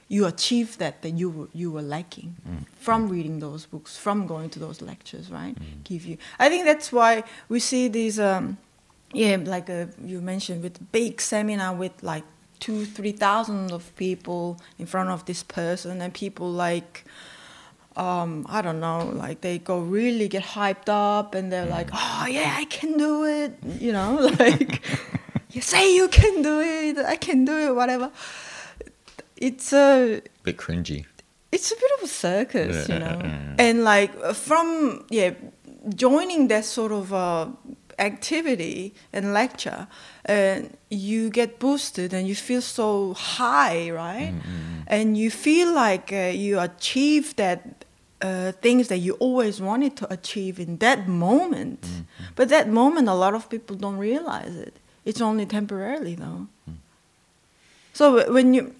Speaker 2: you achieve that that you you were lacking mm. from reading those books, from going to those lectures, right? Mm. Give you. I think that's why we see these. Um, yeah, like uh, you mentioned, with big seminar with like two, three thousand of people in front of this person, and people like. Um, I don't know, like they go really get hyped up and they're like, oh yeah, I can do it, you know, like you say you can do it, I can do it, whatever it's a
Speaker 1: bit cringy.
Speaker 2: It's a bit of a circus, you know. and like from yeah, joining that sort of uh, activity and lecture, and uh, you get boosted and you feel so high, right? Mm-hmm. And you feel like uh, you achieve that uh, things that you always wanted to achieve in that moment. Mm-hmm. But that moment, a lot of people don't realize it. It's only temporarily, though. Mm. So when you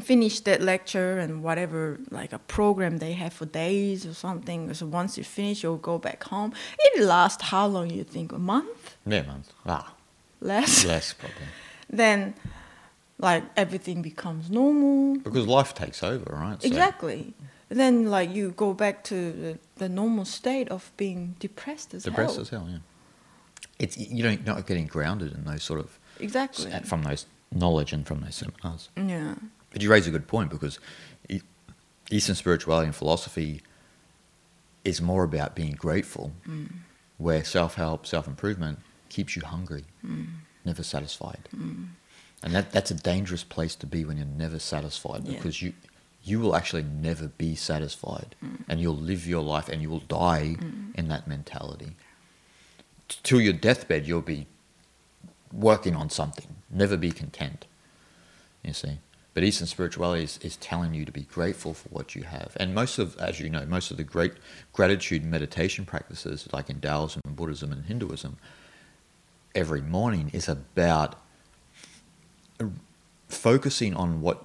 Speaker 2: finish that lecture and whatever like a program they have for days or something so once you finish you'll go back home it lasts how long you think a month
Speaker 1: yeah a month ah
Speaker 2: less
Speaker 1: less probably
Speaker 2: then like everything becomes normal.
Speaker 1: Because life takes over, right? So-
Speaker 2: Exactly. Then like you go back to the, the normal state of being depressed as
Speaker 1: depressed
Speaker 2: hell.
Speaker 1: as hell. Yeah. It's you don't you're not getting grounded in those sort of
Speaker 2: Exactly.
Speaker 1: from those knowledge and from those seminars.
Speaker 2: Yeah.
Speaker 1: But you raise a good point because Eastern spirituality and philosophy is more about being grateful, mm. where self help, self improvement keeps you hungry, mm. never satisfied. Mm. And that, that's a dangerous place to be when you're never satisfied
Speaker 2: Yeah.
Speaker 1: because you, you will actually never be satisfied and you'll live your life and you will die in that mentality. T- Till your deathbed, you'll be working on something, never be content. You see. But Eastern spirituality is, is telling you to be grateful for what you have. And most of, as you know, most of the great gratitude meditation practices, like in Taoism and Buddhism and Hinduism, every morning is about focusing on what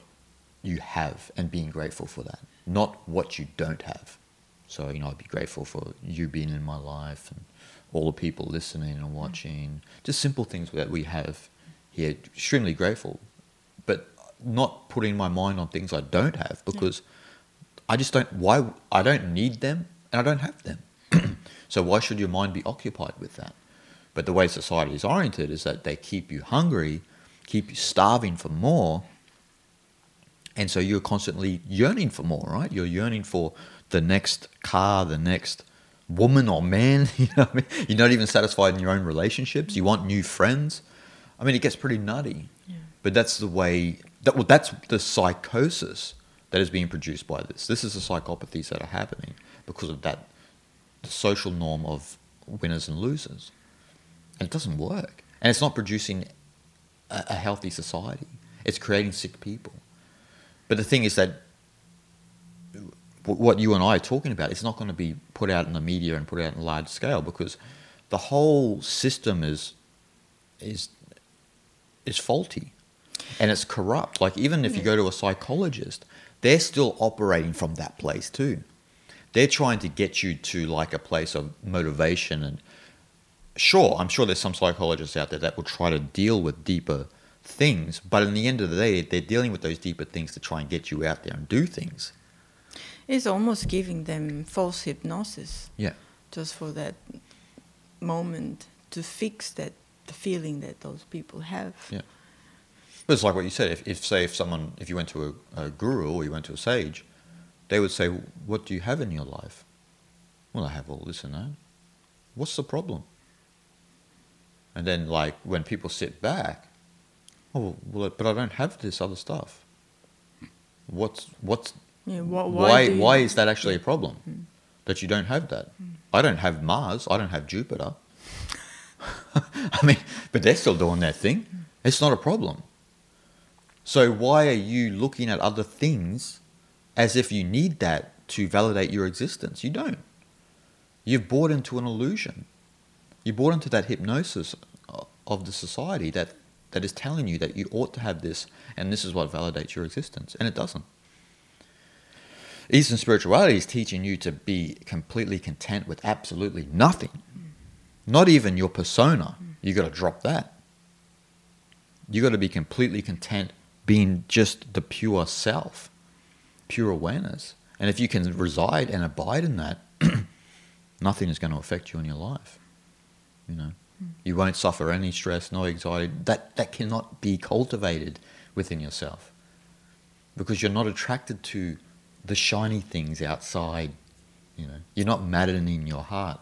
Speaker 1: you have and being grateful for that, not what you don't have. So, you know, I'd be grateful for you being in my life and all the people listening and mm-hmm. watching. Just simple things that we have here. Extremely grateful, but not putting my mind on things I don't have because I just don't. Why I don't need them and I don't have them. so why should your mind be occupied with that? But the way society is oriented is that they keep you hungry, keep you starving for more, and so you're constantly yearning for more, right? You're yearning for the next car, the next woman or man. You know, I mean? you're not even satisfied in your own relationships. You want new friends. I mean, it gets pretty nutty.
Speaker 2: Yeah.
Speaker 1: But that's the way. That well, that's the psychosis that is being produced by this. This is the psychopathies that are happening because of that, the social norm of winners and losers, and it doesn't work. And it's not producing a, a healthy society. It's creating sick people. But the thing is that what you and I are talking about is not going to be put out in the media and put out in large scale because the whole system is is is faulty and it's corrupt. Like even if you go to a psychologist, they're still operating from that place too. They're trying to get you to like a place of motivation and sure, I'm sure there's some psychologists out there that will try to deal with deeper things, but in the end of the day, they're dealing with those deeper things to try and get you out there and do things.
Speaker 2: It's almost giving them false hypnosis
Speaker 1: Yeah.
Speaker 2: just for that moment to fix that the feeling that those people have.
Speaker 1: Yeah. But it's like what you said. If, if say, if someone, if you went to a, a guru or you went to a sage, they would say, "What do you have in your life?" Well, I have all this and that. What's the problem? And then, like when people sit back, oh, well, but I don't have this other stuff. What's what's
Speaker 2: Yeah, wh- why,
Speaker 1: why
Speaker 2: you-
Speaker 1: why is that actually a problem hmm. that you don't have that hmm. i don't have mars i don't have jupiter i mean but they're still doing their thing hmm. it's not a problem so why are you looking at other things as if you need that to validate your existence you don't you've bought into an illusion you bought into that hypnosis of the society that that is telling you that you ought to have this and this is what validates your existence and it doesn't Eastern spirituality is teaching you to be completely content with absolutely nothing. Not even your persona. You've got to drop that. You've got to be completely content being just the pure self, pure awareness. And if you can reside and abide in that, nothing is going to affect you in your life. You know, hmm. you won't suffer any stress, no anxiety. That that cannot be cultivated within yourself because you're not attracted to the shiny things outside. You know, you're not maddening your heart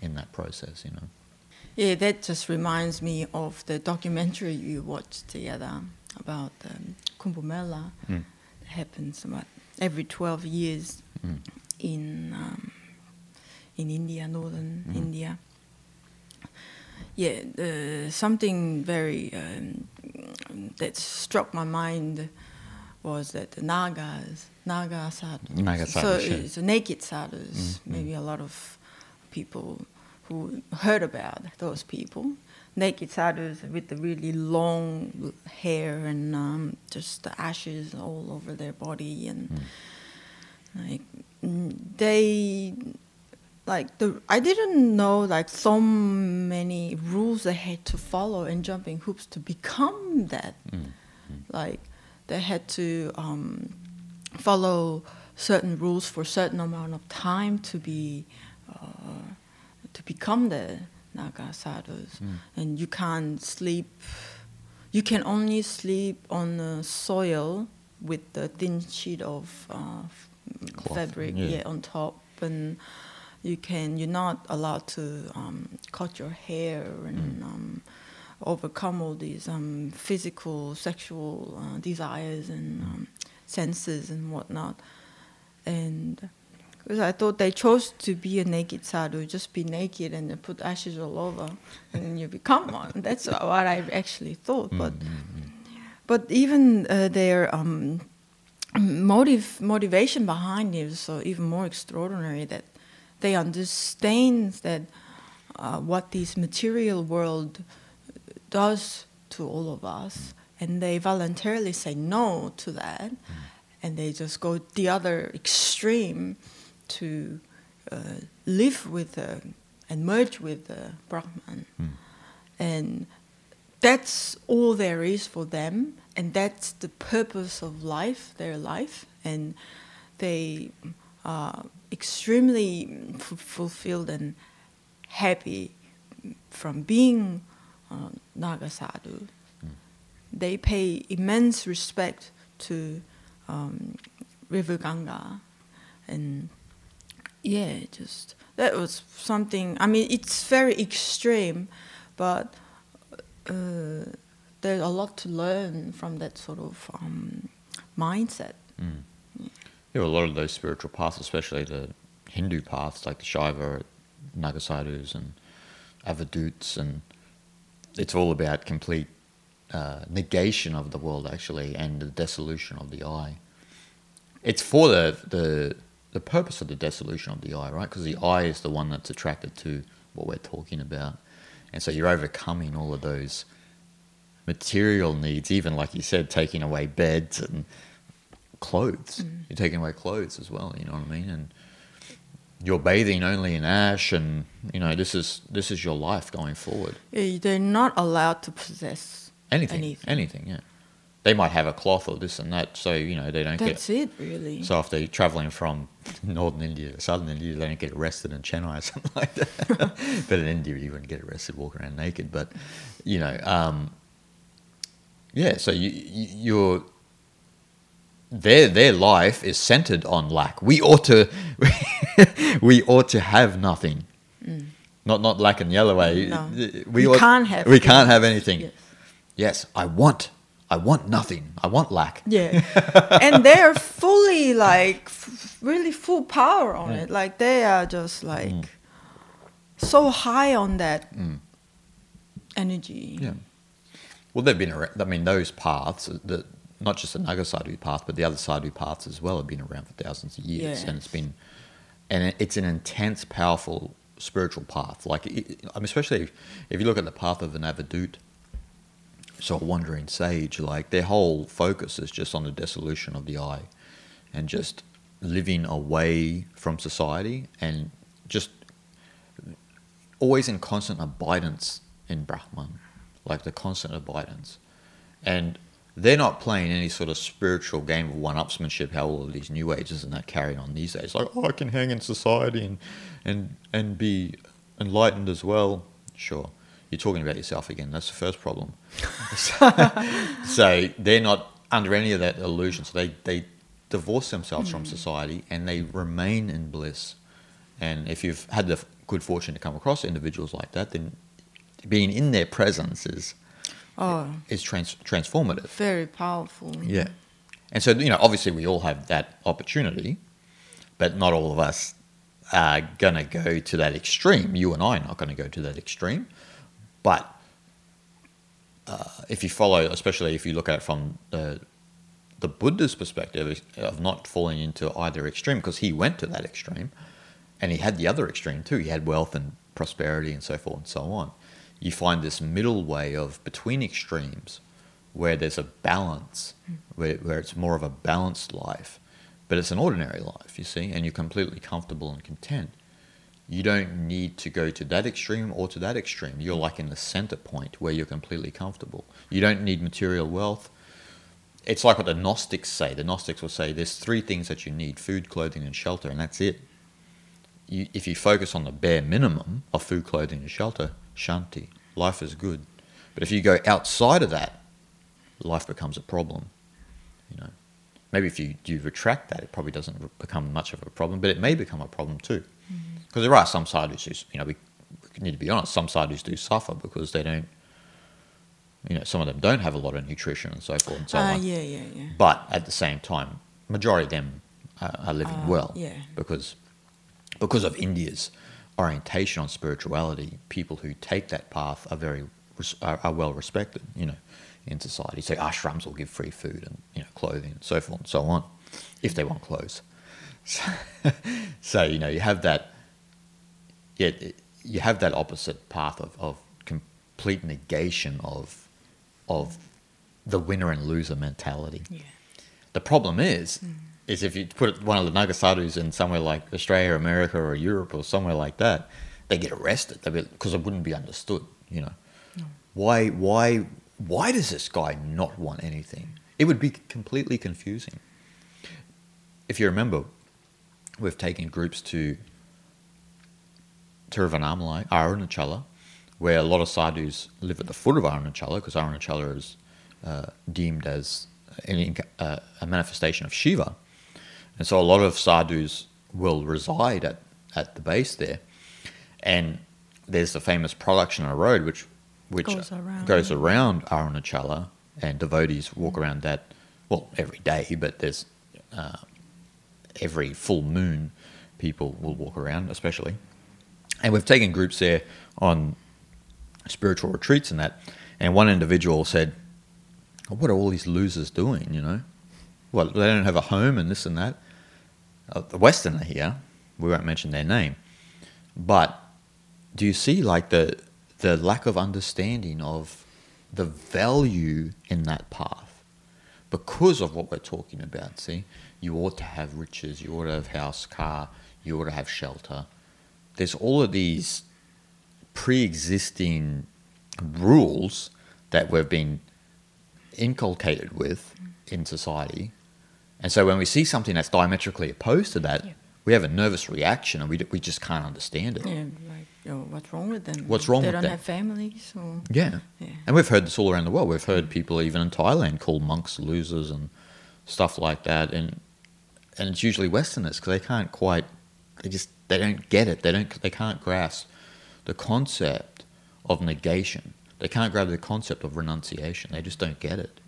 Speaker 1: in that process. You know.
Speaker 2: Yeah, that just reminds me of the documentary you watched together about um, Kumbh Mela.
Speaker 1: Mm.
Speaker 2: It happens about every 12 years
Speaker 1: Mm.
Speaker 2: in um, in India, northern
Speaker 1: Mhm.
Speaker 2: India. Yeah, uh, something very um, that struck my mind was that the Nagas, Naga sadhus.
Speaker 1: Naga
Speaker 2: so
Speaker 1: sadhus, yeah.
Speaker 2: it's naked sadhus.
Speaker 1: Mm,
Speaker 2: Maybe a lot of people who heard about those people. Naked sadhus with the really long hair and um, just the ashes all over their body and
Speaker 1: Mm.
Speaker 2: like they like the I didn't know like so many rules they had to follow and jumping hoops to become that
Speaker 1: Mm.
Speaker 2: Like they had to um, follow certain rules for a certain amount of time to be uh, to become the Naga sadhus, and you can't sleep. You can only sleep on the soil with the thin sheet of uh, fabric,
Speaker 1: yeah.
Speaker 2: yeah. on top, and you can. You're not allowed to um, cut your hair and um, overcome all these um, physical, sexual uh, desires and um, senses and whatnot. And because I thought they chose to be a naked sadhu, just be naked and then put ashes all over, and you become one. That's what I actually thought. But but even uh, their um, motive motivation behind it is so even more extraordinary that they understand that uh, what this material world does to all of us, and they voluntarily say no to that, and they just go the other extreme to uh, live with the, and merge with the Brahman, and that's all there is for them, and that's the purpose of life, their life, and they are extremely f- fulfilled and happy from being uh, Naga sadhu. They pay immense respect to um, River Ganga, and yeah, just that was something. I mean, it's very extreme, but uh, there's a lot to learn from that sort of um, mindset.
Speaker 1: There were a lot of those spiritual paths, especially the Hindu paths like the Shaiva, Nagasadhus, and Avadhuts, and it's all about complete uh, negation of the world, actually, and the dissolution of the I. It's for the the the purpose of the dissolution of the I, right? Because the I is the one that's attracted to what we're talking about, and so you're overcoming all of those material needs, even like you said, taking away beds and clothes. You're taking away clothes as well. You know what I mean? And you're bathing only in ash, and you know this is this is your life going forward.
Speaker 2: Eh, They're not allowed to possess
Speaker 1: Anything,
Speaker 2: anything.
Speaker 1: anything, yeah. They might have a cloth or this and that, so you know they don't
Speaker 2: That's
Speaker 1: get.
Speaker 2: it, really.
Speaker 1: So if they're traveling from northern India to southern India, they don't get arrested in Chennai or something like that. but in India, you wouldn't get arrested walking around naked. But you know, um, yeah. So you, you you're their their life is centered on lack. We ought to we ought to have nothing. Not not lack in the other way.
Speaker 2: Mm. No.
Speaker 1: We,
Speaker 2: We
Speaker 1: ought-
Speaker 2: can't have
Speaker 1: we can't have anything.
Speaker 2: Yes.
Speaker 1: Yes, I want I want nothing. I want lack.
Speaker 2: Yeah, and they're fully like f- really full power on it. Like they are just mm. like so high on that mm. energy.
Speaker 1: Yeah. Well, they've been around. I mean, those paths, uh, the, not just the Naga Sadhu path, but the other Sadhu paths as well, have been around for thousands of years, and it's been, and it's an intense, powerful spiritual path. Like, it, I mean, especially if, if you look at the path of an Avadhut, so a wandering sage, like their whole focus is just on the dissolution of the I, and just living away from society, and just always in constant abidance in Brahman, like the constant abidance. And they're not playing any sort of spiritual game of one upsmanship, how all of these new ages and that carry on these days. Like, oh, I can hang in society and, and, and be enlightened as well. Sure. You're talking about yourself again. That's the first problem. so they're not under any of that illusion. So they, they divorce themselves from hmm. society and they remain in bliss. And if you've had the good fortune to come across individuals like that, then being in their presence is
Speaker 2: Oh,
Speaker 1: is trans- transformative.
Speaker 2: very powerful.
Speaker 1: Yeah. And so, you know, obviously we all have that opportunity, but not all of us are going to go to that extreme. You and I are not going to go to that extreme. But uh, if you follow, especially if you look at it from the, the Buddha's perspective of not falling into either extreme, because he went to that extreme and he had the other extreme too. He had wealth and prosperity and so forth and so on. You find this middle way of between extremes where there's a balance, where, where it's more of a balanced life, but it's an ordinary life, you see, and you're completely comfortable and content. You don't need to go to that extreme or to that extreme. You're like in the center point where you're completely comfortable. You don't need material wealth, it's like what the Gnostics say. The Gnostics will say there's three things that you need: food, clothing, and shelter, and that's it. You, if you focus on the bare minimum of food, clothing, and shelter, shanti, life is good. But if you go outside of that, life becomes a problem. You know, maybe if you you retract that, it probably doesn't become much of a problem, but it may become a problem too. Because there are some sadhus who, you know, we, we need to be honest, some sadhus do suffer because they don't, you know, some of them don't have a lot of nutrition and so forth and so
Speaker 2: Ah,
Speaker 1: on.
Speaker 2: yeah, yeah, yeah.
Speaker 1: But at the same time, majority of them are, are living
Speaker 2: Ah,
Speaker 1: well
Speaker 2: yeah.
Speaker 1: because because of India's orientation on spirituality. People who take that path are very are, are well respected, you know, in society. So ashrams will give free food and you know clothing and so forth and so on, if they want clothes. So, so you know you have that. Yeah, eh, it- you have that opposite path of, of complete negation of of the winner and loser mentality.
Speaker 2: Yeah.
Speaker 1: The problem is, is if you put one of the Nagasadhus in somewhere like Australia, or America, or Europe, or somewhere like that, they get arrested because it wouldn't be understood. You know, why, why, why does this guy not want anything? It would be completely confusing. If you remember, we've taken groups to Tiruvannamalai, Arunachala, where a lot of sadhus live at the foot of Arunachala because Arunachala is uh, deemed as an, uh, a manifestation of Shiva. And so a lot of sadhus will reside at, at the base there. And there's the famous Pradakshina Road, which, which
Speaker 2: Goes around.
Speaker 1: goes around Arunachala, and devotees walk around that, well, every day, but there's uh, every full moon, people will walk around, especially. And we've taken groups there on spiritual retreats and that. And one individual said, "Oh, What are all these losers doing, you know? Well, they don't have a home and this and that. Uh, the Westerner here, we won't mention their name, but do you see like the the lack of understanding of the value in that path because of what we're talking about see you ought to have riches you ought to have house car you ought to have shelter there's all of these pre-existing rules that we've been inculcated with in society and so when we see something that's diametrically opposed to that
Speaker 2: Yeah.
Speaker 1: we have a nervous reaction and we, d- we just can't understand it
Speaker 2: Yeah, like, oh, what's wrong with them?
Speaker 1: What's wrong
Speaker 2: they
Speaker 1: with
Speaker 2: don't have families or
Speaker 1: Yeah.
Speaker 2: Yeah.
Speaker 1: And we've heard this all around the world. We've heard people even in Thailand call monks losers and stuff like that. And and it's usually Westerners because they can't quite, they just, they don't get it. They don't, they can't grasp the concept of negation. They can't grab the concept of renunciation. They just don't get it.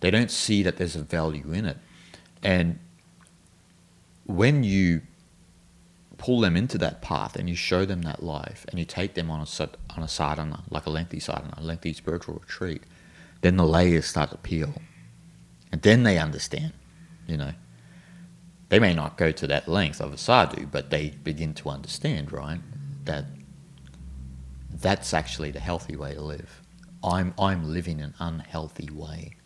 Speaker 1: They don't see that there's a value in it. And when you pull them into that path and you show them that life and you take them on a on a sadhana, like a lengthy sadhana, a lengthy spiritual retreat, then the layers start to peel. And then they understand, you know. They may not go to that length of a sadhu, but they begin to understand, right? That that's actually the healthy way to live. I'm I'm living an unhealthy way.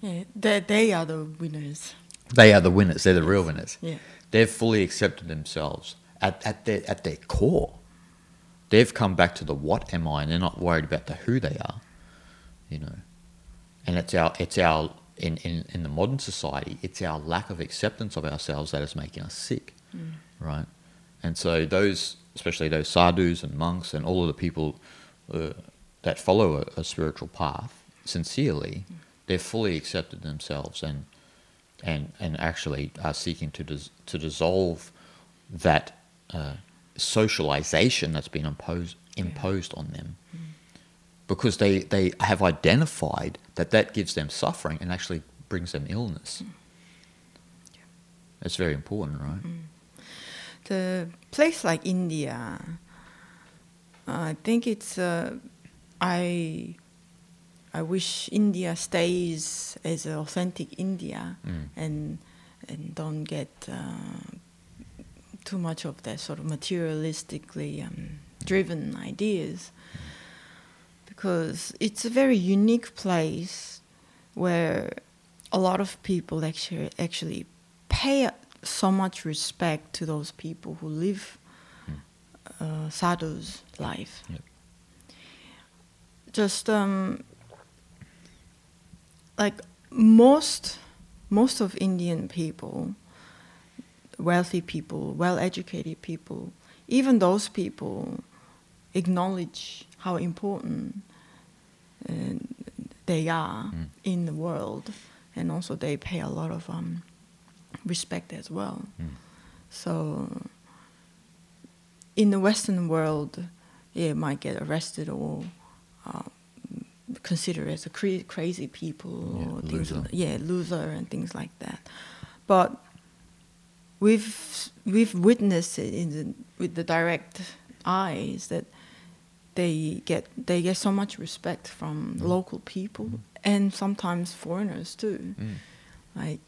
Speaker 2: yeah, they they are the winners.
Speaker 1: They are the winners. They're the real winners.
Speaker 2: Yeah.
Speaker 1: They've fully accepted themselves at, at their at their core. They've come back to the what am I, and they're not worried about the who they are. You know, and it's our it's our in, in, in the modern society, it's our lack of acceptance of ourselves that is making us sick, right? And so those, especially those sadhus and monks and all of the people uh, that follow a, a spiritual path sincerely, they've fully accepted themselves and and and actually are seeking to dis- to dissolve that uh, socialization that's been imposed imposed on them because they they have identified that that gives them suffering and actually brings them illness. It's very important, right?
Speaker 2: The place like India, I think it's. Uh, I. I wish India stays as an authentic India
Speaker 1: Mm.
Speaker 2: and and don't get uh, too much of that sort of materialistically um, driven ideas because it's a very unique place where a lot of people actually actually pay so much respect to those people who live uh, sadhu's life.
Speaker 1: Yep.
Speaker 2: Just um, like most most of Indian people, wealthy people, well-educated people, even those people acknowledge how important they are
Speaker 1: Mm.
Speaker 2: in the world, and also they pay a lot of um, respect as well.
Speaker 1: Mm.
Speaker 2: So, in the Western world, yeah, might get arrested or uh, considered as a cra- crazy people
Speaker 1: Yeah,
Speaker 2: or things,
Speaker 1: loser.
Speaker 2: yeah, loser and things like that. But we've we've witnessed it in the, with the direct eyes that they get they get so much respect from
Speaker 1: Mm.
Speaker 2: local people and sometimes foreigners too.
Speaker 1: Mm.
Speaker 2: Like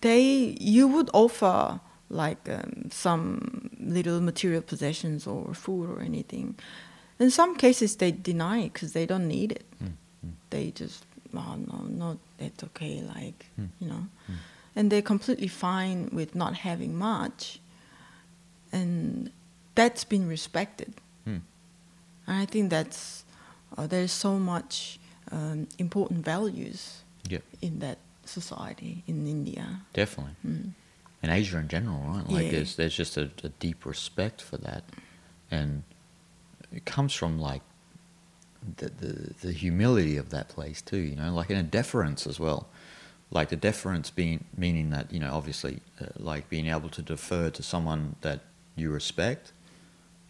Speaker 2: they, you would offer like um, some little material possessions or food or anything. In some cases, they deny it because they don't need it.
Speaker 1: Mm. Mm.
Speaker 2: They just, oh no, no, that's okay. Like
Speaker 1: Mm.
Speaker 2: you know,
Speaker 1: Mm.
Speaker 2: and they're completely fine with not having much, and that's been respected. And I think that's uh, there's so much um, important values
Speaker 1: Yep,
Speaker 2: in that society in India.
Speaker 1: definitely.
Speaker 2: Mm.
Speaker 1: in Asia in general, right? Like
Speaker 2: Yeah.
Speaker 1: there's there's just a, a deep respect for that, and it comes from like the, the the humility of that place too. You know, like in a deference as well. Like the deference being meaning that you know obviously uh, like being able to defer to someone that you respect,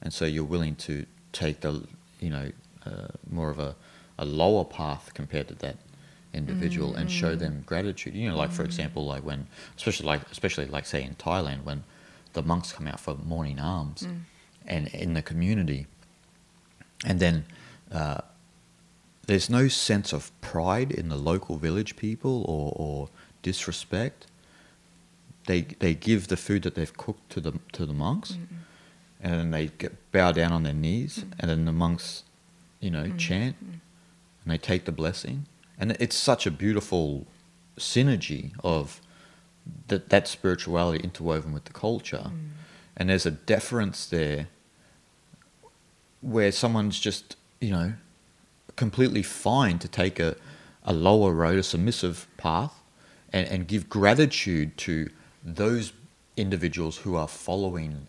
Speaker 1: and so you're willing to take the you know uh, more of a, a lower path compared to that individual and show them gratitude. You know, like for example, like when especially like especially like say in Thailand when the monks come out for morning alms and in the community, and then uh, there's no sense of pride in the local village people or, or disrespect. They they give the food that they've cooked to the to the monks, and then they get, bow down on their knees, mm. and then the monks, you know, mm. chant, mm. and they take the blessing, and it's such a beautiful synergy of that that spirituality interwoven with the culture, and there's a deference there where someone's just you know completely fine to take a, a lower road, a submissive path, and, and give gratitude to those individuals who are following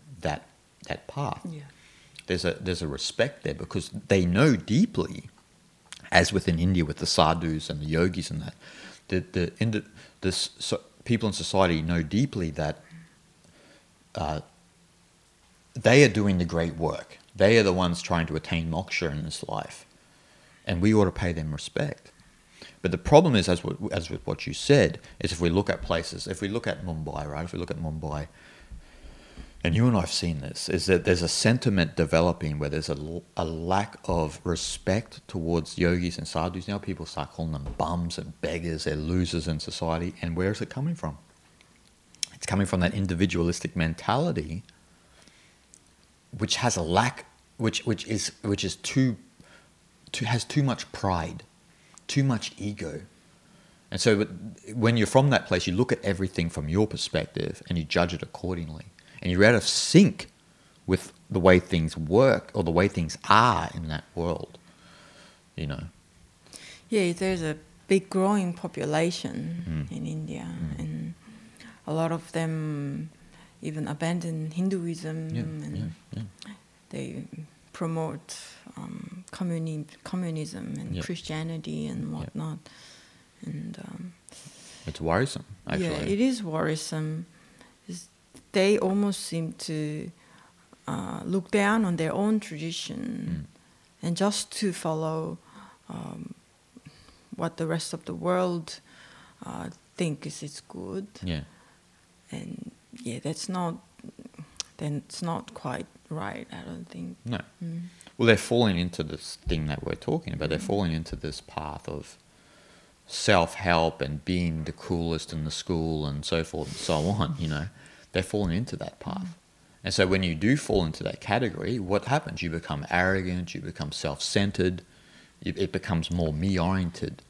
Speaker 1: that that path.
Speaker 2: Yeah.
Speaker 1: There's a there's a respect there because they know deeply, as within India with the sadhus and the yogis and that, the the in the, the so, people in society know deeply that uh, they are doing the great work. They are the ones trying to attain moksha in this life, and we ought to pay them respect. But the problem is, as with, as with what you said, is if we look at places, if we look at Mumbai, right? If we look at Mumbai, and you and I have seen this, is that there's a sentiment developing where there's a, a lack of respect towards yogis and sadhus. Now people start calling them bums and beggars, they're losers in society. And where is it coming from? It's coming from that individualistic mentality, which has a lack, which, which, is, which is too, too, has too much pride, too much ego. And so when you're from that place, you look at everything from your perspective and you judge it accordingly. And you're out of sync with the way things work or the way things are in that world. You know?
Speaker 2: Yeah, there's a big growing population
Speaker 1: Mm.
Speaker 2: in India, and a lot of them even abandon Hinduism
Speaker 1: Yeah,
Speaker 2: and
Speaker 1: yeah, yeah.
Speaker 2: they promote um, communi- communism and. Christianity and whatnot. And um,
Speaker 1: It's worrisome, actually.
Speaker 2: yeah, it is worrisome. They almost seem to uh, look down on their own tradition
Speaker 1: Mm.
Speaker 2: and just to follow um, what the rest of the world uh, think is, is good.
Speaker 1: Yeah.
Speaker 2: And yeah, that's not. Then it's not quite right. I don't think.
Speaker 1: No.
Speaker 2: Mm.
Speaker 1: Well, they're falling into this thing that we're talking about. They're falling into this path of self help and being the coolest in the school and so forth and so on. You know, they're fallen into that path. And so when you do fall into that category, what happens? You become arrogant, you become self centered, it becomes more me oriented.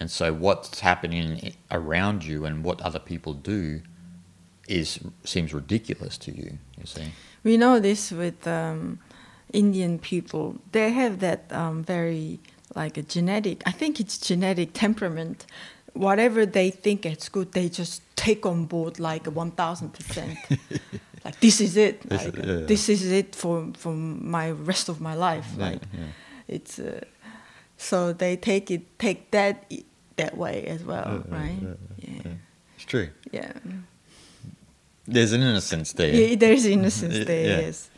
Speaker 1: And so what's happening around you and what other people do is seems ridiculous to you, you see.
Speaker 2: We know this with um, Indian people. They have that um, very like a genetic. I think it's genetic temperament. Whatever they think is good, they just take on board like one thousand percent. Like this is it.
Speaker 1: This
Speaker 2: Like
Speaker 1: is- yeah.
Speaker 2: this is it for for my rest of my life.
Speaker 1: Yeah,
Speaker 2: Like
Speaker 1: yeah.
Speaker 2: it's uh, so they take it take that that way as well,
Speaker 1: Yeah,
Speaker 2: right?
Speaker 1: yeah,
Speaker 2: Yeah,
Speaker 1: It's true.
Speaker 2: yeah.
Speaker 1: There's an innocence there.
Speaker 2: Yeah, there's innocence there.
Speaker 1: yeah.
Speaker 2: Yes.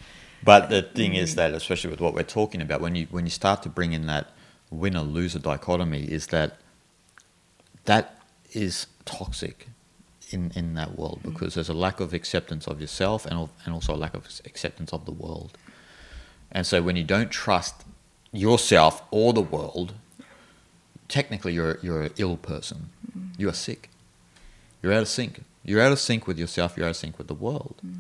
Speaker 1: But the thing is that, especially with what we're talking about, when you when you start to bring in that winner loser dichotomy, is that that is toxic in in that world mm. because there's a lack of acceptance of yourself and al- and also a lack of acceptance of the world. And so when you don't trust yourself or the world, technically you're you're an ill person. Mm. You are sick. You're out of sync. You're out of sync with yourself. You're out of sync with the world mm.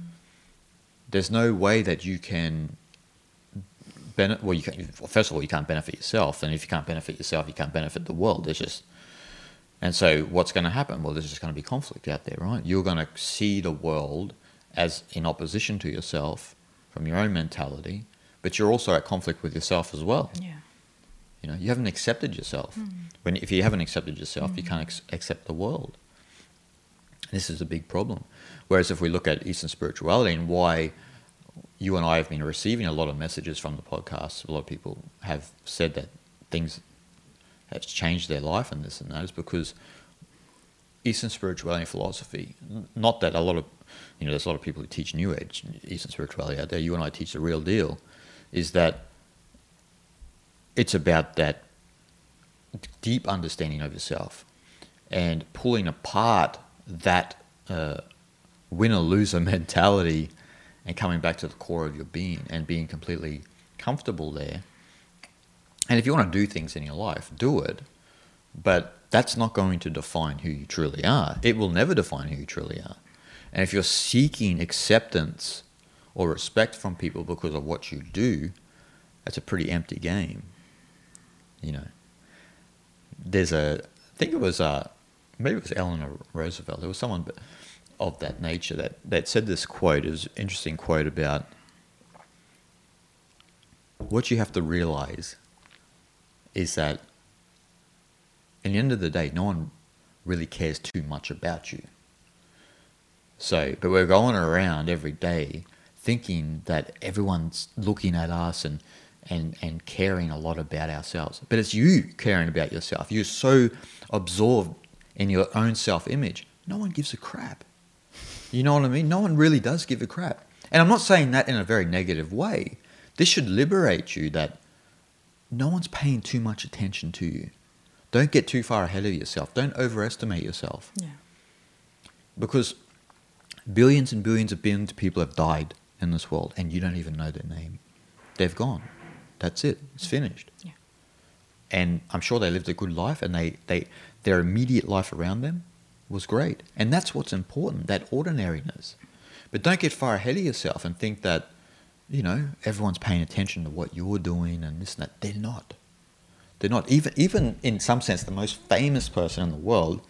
Speaker 1: there's no way that you can benefit. Well, you can. Well, first of all, you can't benefit yourself, and if you can't benefit yourself, you can't benefit the world. There's just, and so what's going to happen? Well, there's just going to be conflict out there, right? You're going to see the world as in opposition to yourself from your own mentality, but you're also at conflict with yourself as well.
Speaker 2: Yeah.
Speaker 1: You know, you haven't accepted yourself. Hmm. When if you haven't accepted yourself, you hmm. can't ex- accept the world. This is a big problem. Whereas if we look at Eastern spirituality and why you and I have been receiving a lot of messages from the podcast, a lot of people have said that things have changed their life and this and that is because Eastern spirituality and philosophy, not that a lot of, you know, there's a lot of people who teach New Age Eastern spirituality out there. You and I teach the real deal, is that it's about that deep understanding of yourself and pulling apart that uh, winner loser mentality and coming back to the core of your being and being completely comfortable there. And if you want to do things in your life, do it. But that's not going to define who you truly are. It will never define who you truly are. And if you're seeking acceptance or respect from people because of what you do, that's a pretty empty game. You know, there's a, I think it was, uh, maybe it was Eleanor Roosevelt. There was someone of that nature that, that said this quote. It was an interesting quote about what you have to realize is that in the end of the day, no one really cares too much about you. So, but we're going around every day thinking that everyone's looking at us and, and, and caring a lot about ourselves. But it's you caring about yourself. You're so absorbed in your own self image. No one gives a crap. You know what I mean? No one really does give a crap. And I'm not saying that in a very negative way. This should liberate you that no one's paying too much attention to you. Don't get too far ahead of yourself. Don't overestimate yourself.
Speaker 2: Yeah.
Speaker 1: Because billions and billions of billions of people have died in this world and you don't even know their name. They've gone. That's it. It's finished.
Speaker 2: Yeah.
Speaker 1: And I'm sure they lived a good life and they, they their immediate life around them was great. And that's what's important, that ordinariness. But don't get far ahead of yourself and think that, you know, everyone's paying attention to what you're doing and this and that. They're not. They're not. Even even in some sense, the most famous person in the world,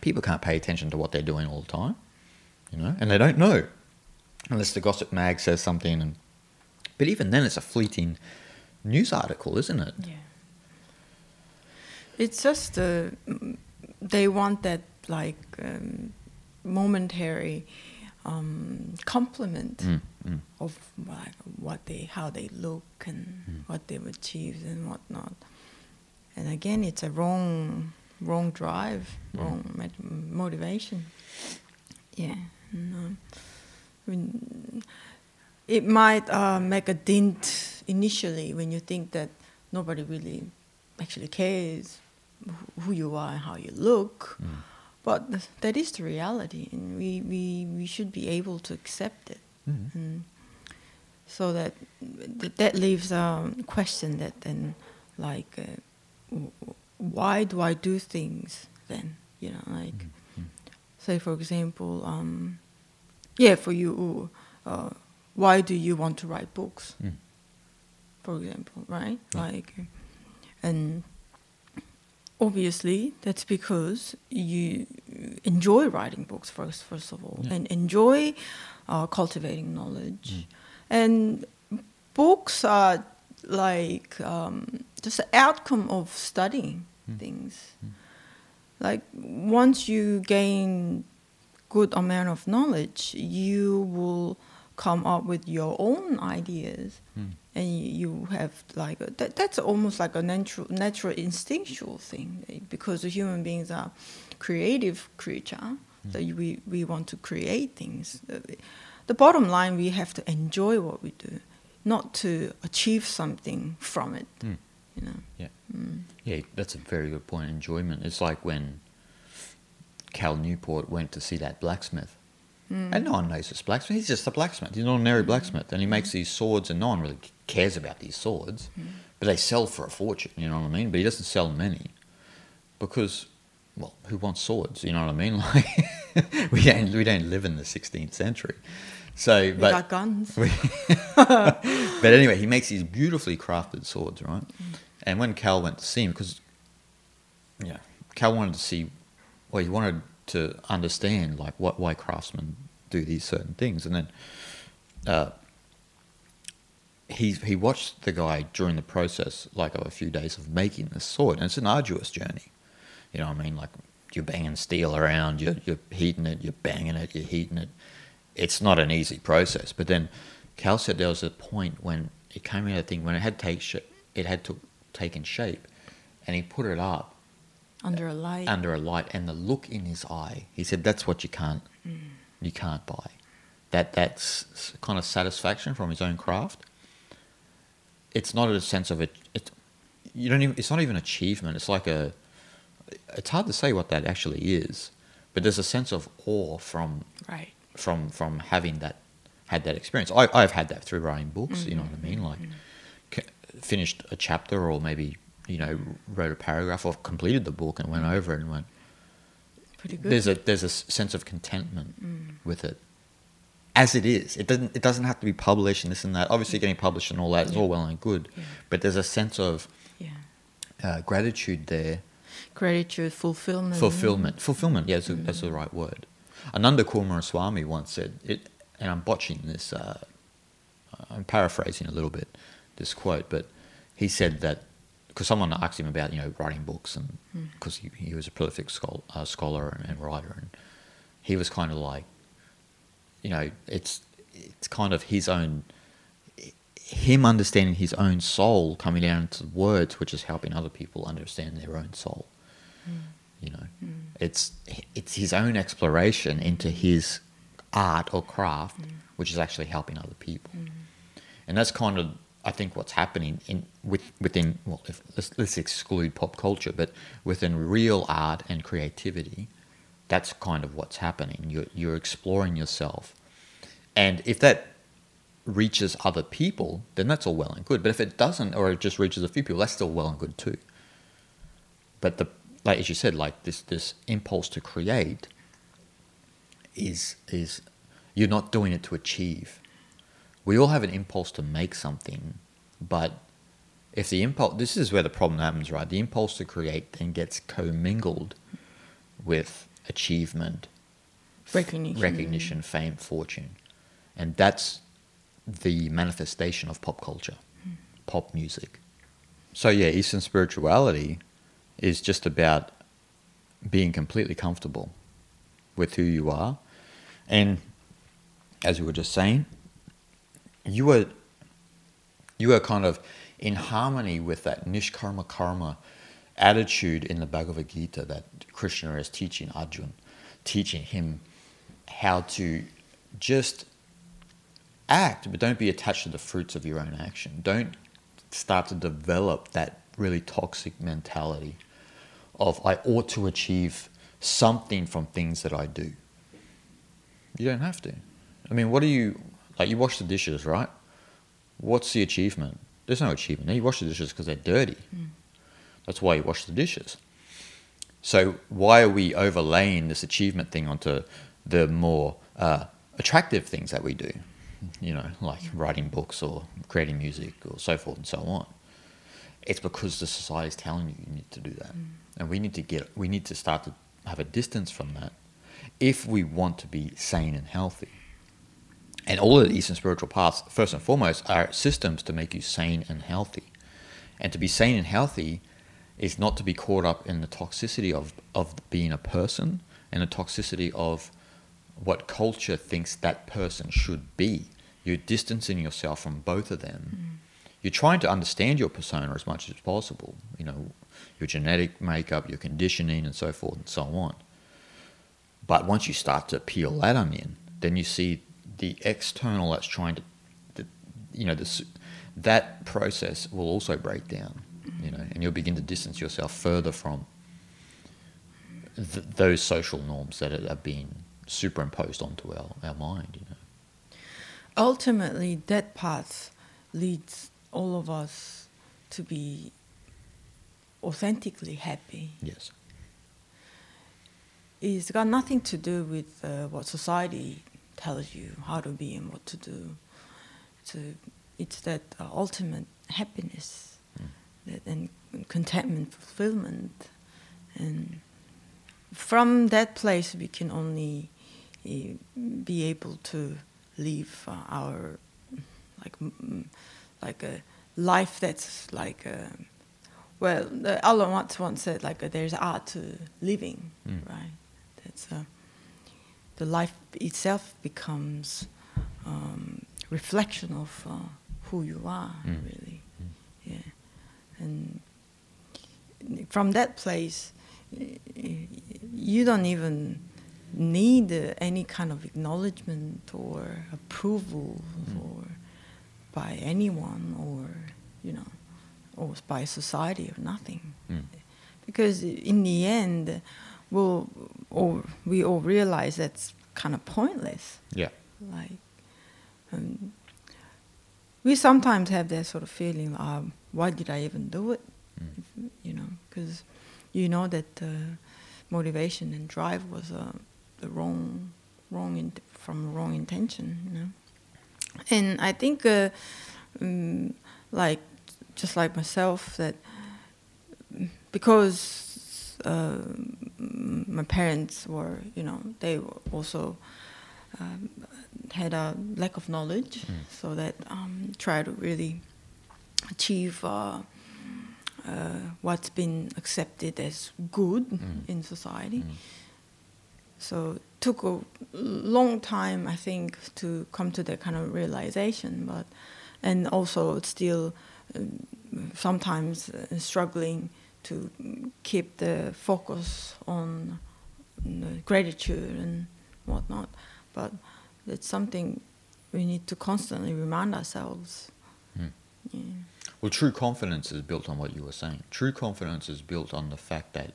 Speaker 1: people can't pay attention to what they're doing all the time. You know, and they don't know. Unless the gossip mag says something and but even then it's a fleeting news article, isn't it?
Speaker 2: Yeah. It's just uh, they want that like um, momentary um, compliment
Speaker 1: Mm, mm.
Speaker 2: of like what they how they look and
Speaker 1: Mm.
Speaker 2: what they've achieved and whatnot. And again, it's a wrong wrong drive,
Speaker 1: Mm.
Speaker 2: wrong motivation. Yeah. And, um, I mean, it might uh, make a dent initially when you think that nobody really actually cares who you are and how you look.
Speaker 1: Mm.
Speaker 2: But th- that is the reality, and we, we, we should be able to accept it.
Speaker 1: Mhm.
Speaker 2: And so that th- that leaves a question that then, like, uh, w- why do I do things then? You know, like,
Speaker 1: Mm-hmm.
Speaker 2: say for example, um, yeah, for you, uh, why do you want to write books?
Speaker 1: Mm.
Speaker 2: For example, right?
Speaker 1: Yeah.
Speaker 2: Like, and obviously that's because you enjoy writing books first, first of all,
Speaker 1: Yeah.
Speaker 2: and enjoy uh, cultivating knowledge,
Speaker 1: Mm.
Speaker 2: and books are like um, just the outcome of studying things. Like once you gain good amount of knowledge, you will come up with your own ideas, and you, have like a, that. That's almost like a natural, natural instinctual thing eh, because the human beings are creative creature. That we we want to create things. The- bottom line, we have to enjoy what we do, not to achieve something from it.
Speaker 1: Mm.
Speaker 2: You know.
Speaker 1: Yeah. Yeah, that's a very good point. Enjoyment. It's like when Cal Newport went to see that blacksmith. And no one knows this blacksmith. He's just a blacksmith. He's an ordinary mm. blacksmith. And he makes these swords, and no one really cares about these swords. Mm. But they sell for a fortune, you know what I mean? But he doesn't sell many. Because, well, who wants swords? You know what I mean? Like, we don't, we don't live in the 16th century. So,
Speaker 2: We
Speaker 1: but.
Speaker 2: got guns.
Speaker 1: but anyway, he makes these beautifully crafted swords, right? Mm. And when Cal went to see him, because yeah, Cal wanted to see, well, he wanted to understand like what why craftsmen do these certain things, and then uh, he he watched the guy during the process, like of a few days of making this sword, and it's an arduous journey. You know what I mean? Like you're banging steel around, you're you're heating it, you're banging it, you're heating it. It's not an easy process. But then Cal said there was a point when it came out of thing when it had take sh- it had to taken shape, and he put it up
Speaker 2: under a light.
Speaker 1: under a light, and the look in his eye. He said that's what you can't you can't buy. That that's kind of satisfaction from his own craft. It's not a sense of it. It you don't even. It's not even achievement. It's like a. It's hard to say what that actually is, but there's a sense of awe from
Speaker 2: right.
Speaker 1: from from having that had that experience. I, I've had that through writing books. You know what I mean? Like mm. c- finished a chapter or maybe you know wrote a paragraph or completed the book and went over it and went.
Speaker 2: Pretty good.
Speaker 1: There's a there's a sense of contentment with it, as it is. It doesn't it doesn't have to be published and this and that. Obviously, getting published and all that is
Speaker 2: Yeah.
Speaker 1: all well and good,
Speaker 2: Yeah.
Speaker 1: but there's a sense of
Speaker 2: yeah.
Speaker 1: uh, gratitude there
Speaker 2: Gratitude, fulfillment.
Speaker 1: fulfillment. Fulfillment, yeah, that's, a, that's the right word. Ananda Swami once said it, and I'm botching this. Uh, I'm paraphrasing a little bit this quote, but he said that because someone asked him about you know writing books and hmm. because he, he was a prolific scholar, uh, scholar and, and writer, and he was kind of like, you know, it's it's kind of his own him understanding his own soul coming down into words, which is helping other people understand their own soul. Hmm. You know, hmm. it's it's his own exploration into his art or craft, which is actually helping other people, and that's kind of I think what's happening in with within well, if, let's, let's exclude pop culture, but within real art and creativity, that's kind of what's happening. You're you're exploring yourself, and if that reaches other people, then that's all well and good. But if it doesn't, or it just reaches a few people, that's still well and good too. But the like as you said, like this this impulse to create is is you're not doing it to achieve. We all have an impulse to make something, but if the impulse this is where the problem happens, right? The impulse to create then gets commingled with achievement,
Speaker 2: Recognition.
Speaker 1: recognition, fame, fortune. And that's the manifestation of pop culture, hmm. pop music. So, yeah, Eastern spirituality is just about being completely comfortable with who you are. And as we were just saying, you are, you are kind of in harmony with that nishkama karma attitude in the Bhagavad Gita that Krishna is teaching Arjun, teaching him how to just act, but don't be attached to the fruits of your own action. Don't start to develop that really toxic mentality of I ought to achieve something from things that I do. You don't have to. I mean, what do you like? You wash the dishes, right? What's the achievement? There's no achievement. You wash the dishes because they're dirty. That's why you wash the dishes. So why are we overlaying this achievement thing onto the more uh, attractive things that we do? You know, like writing books or creating music or so forth and so on. It's because the society is telling you you need to do that, and we need to get we need to start to have a distance from that if we want to be sane and healthy. And all of the Eastern spiritual paths, first and foremost, are systems to make you sane and healthy. And to be sane and healthy is not to be caught up in the toxicity of, of being a person and the toxicity of what culture thinks that person should be. You're distancing yourself from both of them.
Speaker 2: Mm.
Speaker 1: You're trying to understand your persona as much as possible, you know, your genetic makeup, your conditioning, and so forth and so on. But once you start to peel that onion, then you see the external that's trying to, the, you know, this, that process will also break down, you know, and you'll begin to distance yourself further from th- those social norms that are being superimposed onto our, our mind, you know.
Speaker 2: Ultimately, that path leads all of us to be authentically happy.
Speaker 1: Yes.
Speaker 2: It's got nothing to do with uh, what society tells you how to be and what to do. It's, a, it's that uh, ultimate happiness
Speaker 1: Mm.
Speaker 2: that, and contentment, fulfillment. And from that place, we can only uh, be able to live uh, our like mm, like a life that's like a, well, the Alan Watts once said like uh, there's art to living,
Speaker 1: Mm.
Speaker 2: right? That's uh, the life itself becomes um, reflection of uh, who you are,
Speaker 1: Mm.
Speaker 2: really. Yeah, and from that place, you don't even need uh, any kind of acknowledgement or approval
Speaker 1: Mm.
Speaker 2: or by anyone or you know or by society or nothing
Speaker 1: Mm.
Speaker 2: because in the end we'll or we all realize that's kind of pointless
Speaker 1: Yeah.
Speaker 2: like um, we sometimes have that sort of feeling um, why did i even do it
Speaker 1: Mm.
Speaker 2: you know because you know that uh, motivation and drive was uh, the wrong wrong in, from wrong intention you know and i think uh, um, like just like myself that mm, because uh, my parents were you know they also um, had a lack of knowledge
Speaker 1: Mm.
Speaker 2: so that um, try to really achieve uh, uh, what's been accepted as good
Speaker 1: Mm.
Speaker 2: in society.
Speaker 1: Mm.
Speaker 2: So it took a long time, I think, to come to that kind of realization. But and also still um, sometimes uh, struggling to keep the focus on the gratitude and whatnot. But it's something we need to constantly remind ourselves.
Speaker 1: Mm.
Speaker 2: Yeah.
Speaker 1: Well, true confidence is built on what you were saying. True confidence is built on the fact that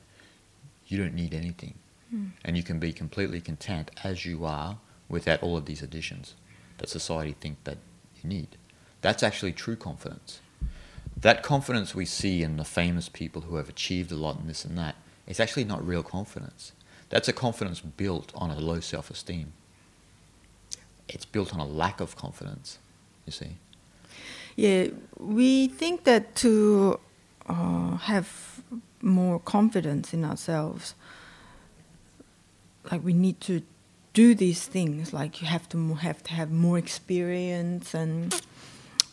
Speaker 1: you don't need anything.
Speaker 2: Mm.
Speaker 1: And you can be completely content as you are without all of these additions that society think that you need. That's actually true confidence. That confidence we see in the famous people who have achieved a lot and this and that is actually not real confidence. That's a confidence built on a low self esteem. It's built on a lack of confidence, you see.
Speaker 2: Yeah, we think that to uh, have more confidence in ourselves, like we need to do these things. Like you have to have to have more experience and,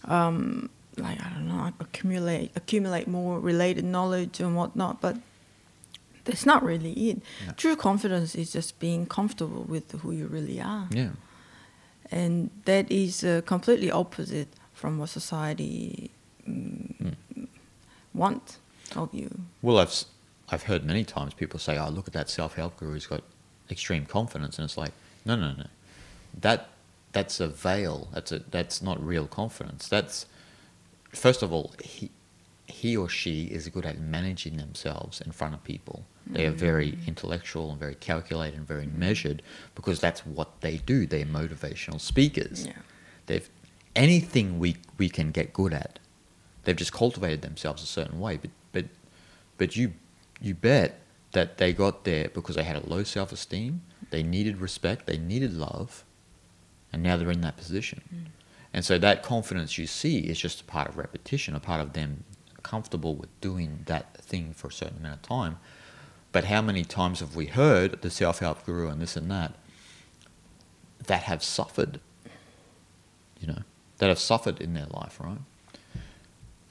Speaker 2: um, like I don't know, accumulate accumulate more related knowledge and whatnot. But that's not really it.
Speaker 1: Yeah.
Speaker 2: True confidence is just being comfortable with who you really are
Speaker 1: Yeah.
Speaker 2: and that is uh, completely opposite from what society mm,
Speaker 1: Mm.
Speaker 2: wants of you.
Speaker 1: Well, I've I've heard many times people say, "Oh, look at that self-help guru. He's got extreme confidence," and it's like, no, no, no, that that's a veil. That's a that's not real confidence. That's first of all, he he or she is good at managing themselves in front of people. They are very mm. intellectual and very calculated and very measured because that's what they do. They're motivational speakers.
Speaker 2: Yeah.
Speaker 1: They've anything we we can get good at. They've just cultivated themselves a certain way, but but but you you bet that they got there because they had a low self esteem, they needed respect, they needed love, and now they're in that position. Mm. And so that confidence you see is just a part of repetition, a part of them comfortable with doing that thing for a certain amount of time. But how many times have we heard the self help guru and this and that that have suffered? You know, that have suffered in their life, right?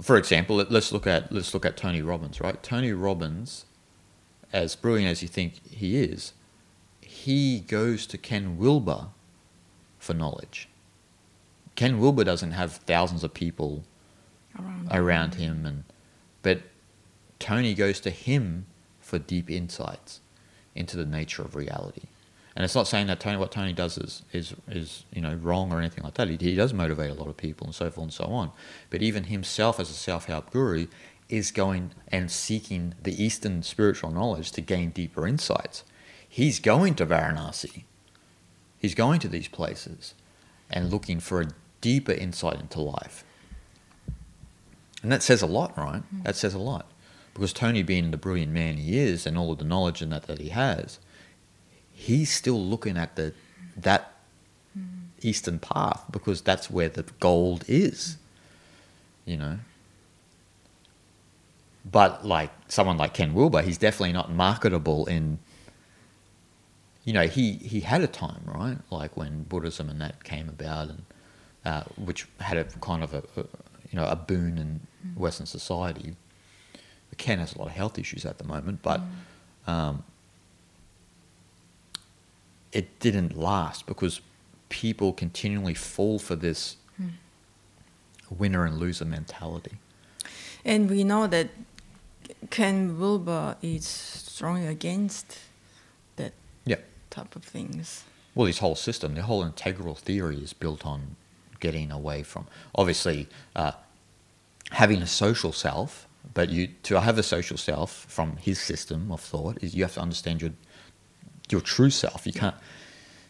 Speaker 1: for example, let, us look at let's look at Tony Robbins, right? Tony Robbins, as brilliant as you think he is, he goes to Ken Wilber for knowledge. Ken Wilber doesn't have thousands of people
Speaker 2: Around.
Speaker 1: around him, and but Tony goes to him for deep insights into the nature of reality. And it's not saying that Tony, what Tony does is, is, is you know, wrong or anything like that. He, he does motivate a lot of people and so forth and so on. But even himself as a self-help guru is going and seeking the Eastern spiritual knowledge to gain deeper insights. He's going to Varanasi. He's going to these places and looking for a deeper insight into life. And that says a lot, right?
Speaker 2: Mm.
Speaker 1: That says a lot. Because Tony, being the brilliant man he is and all of the knowledge and that, that he has, he's still looking at the that eastern path because that's where the gold is. You know? But like someone like Ken Wilber, he's definitely not marketable in you know, he, he had a time, right? Like when Buddhism and that came about and uh, which had a kind of a, a you know, a boon in Western society. Ken has a lot of health issues at the moment, but um, it didn't last because people continually fall for this winner and loser mentality.
Speaker 2: And we know that Ken Wilber is strongly against that
Speaker 1: Yeah.
Speaker 2: type of things.
Speaker 1: Well, his whole system, the whole integral theory is built on getting away from, obviously, uh, having a social self. But you to have a social self from his system of thought is you have to understand your your true self. You can't.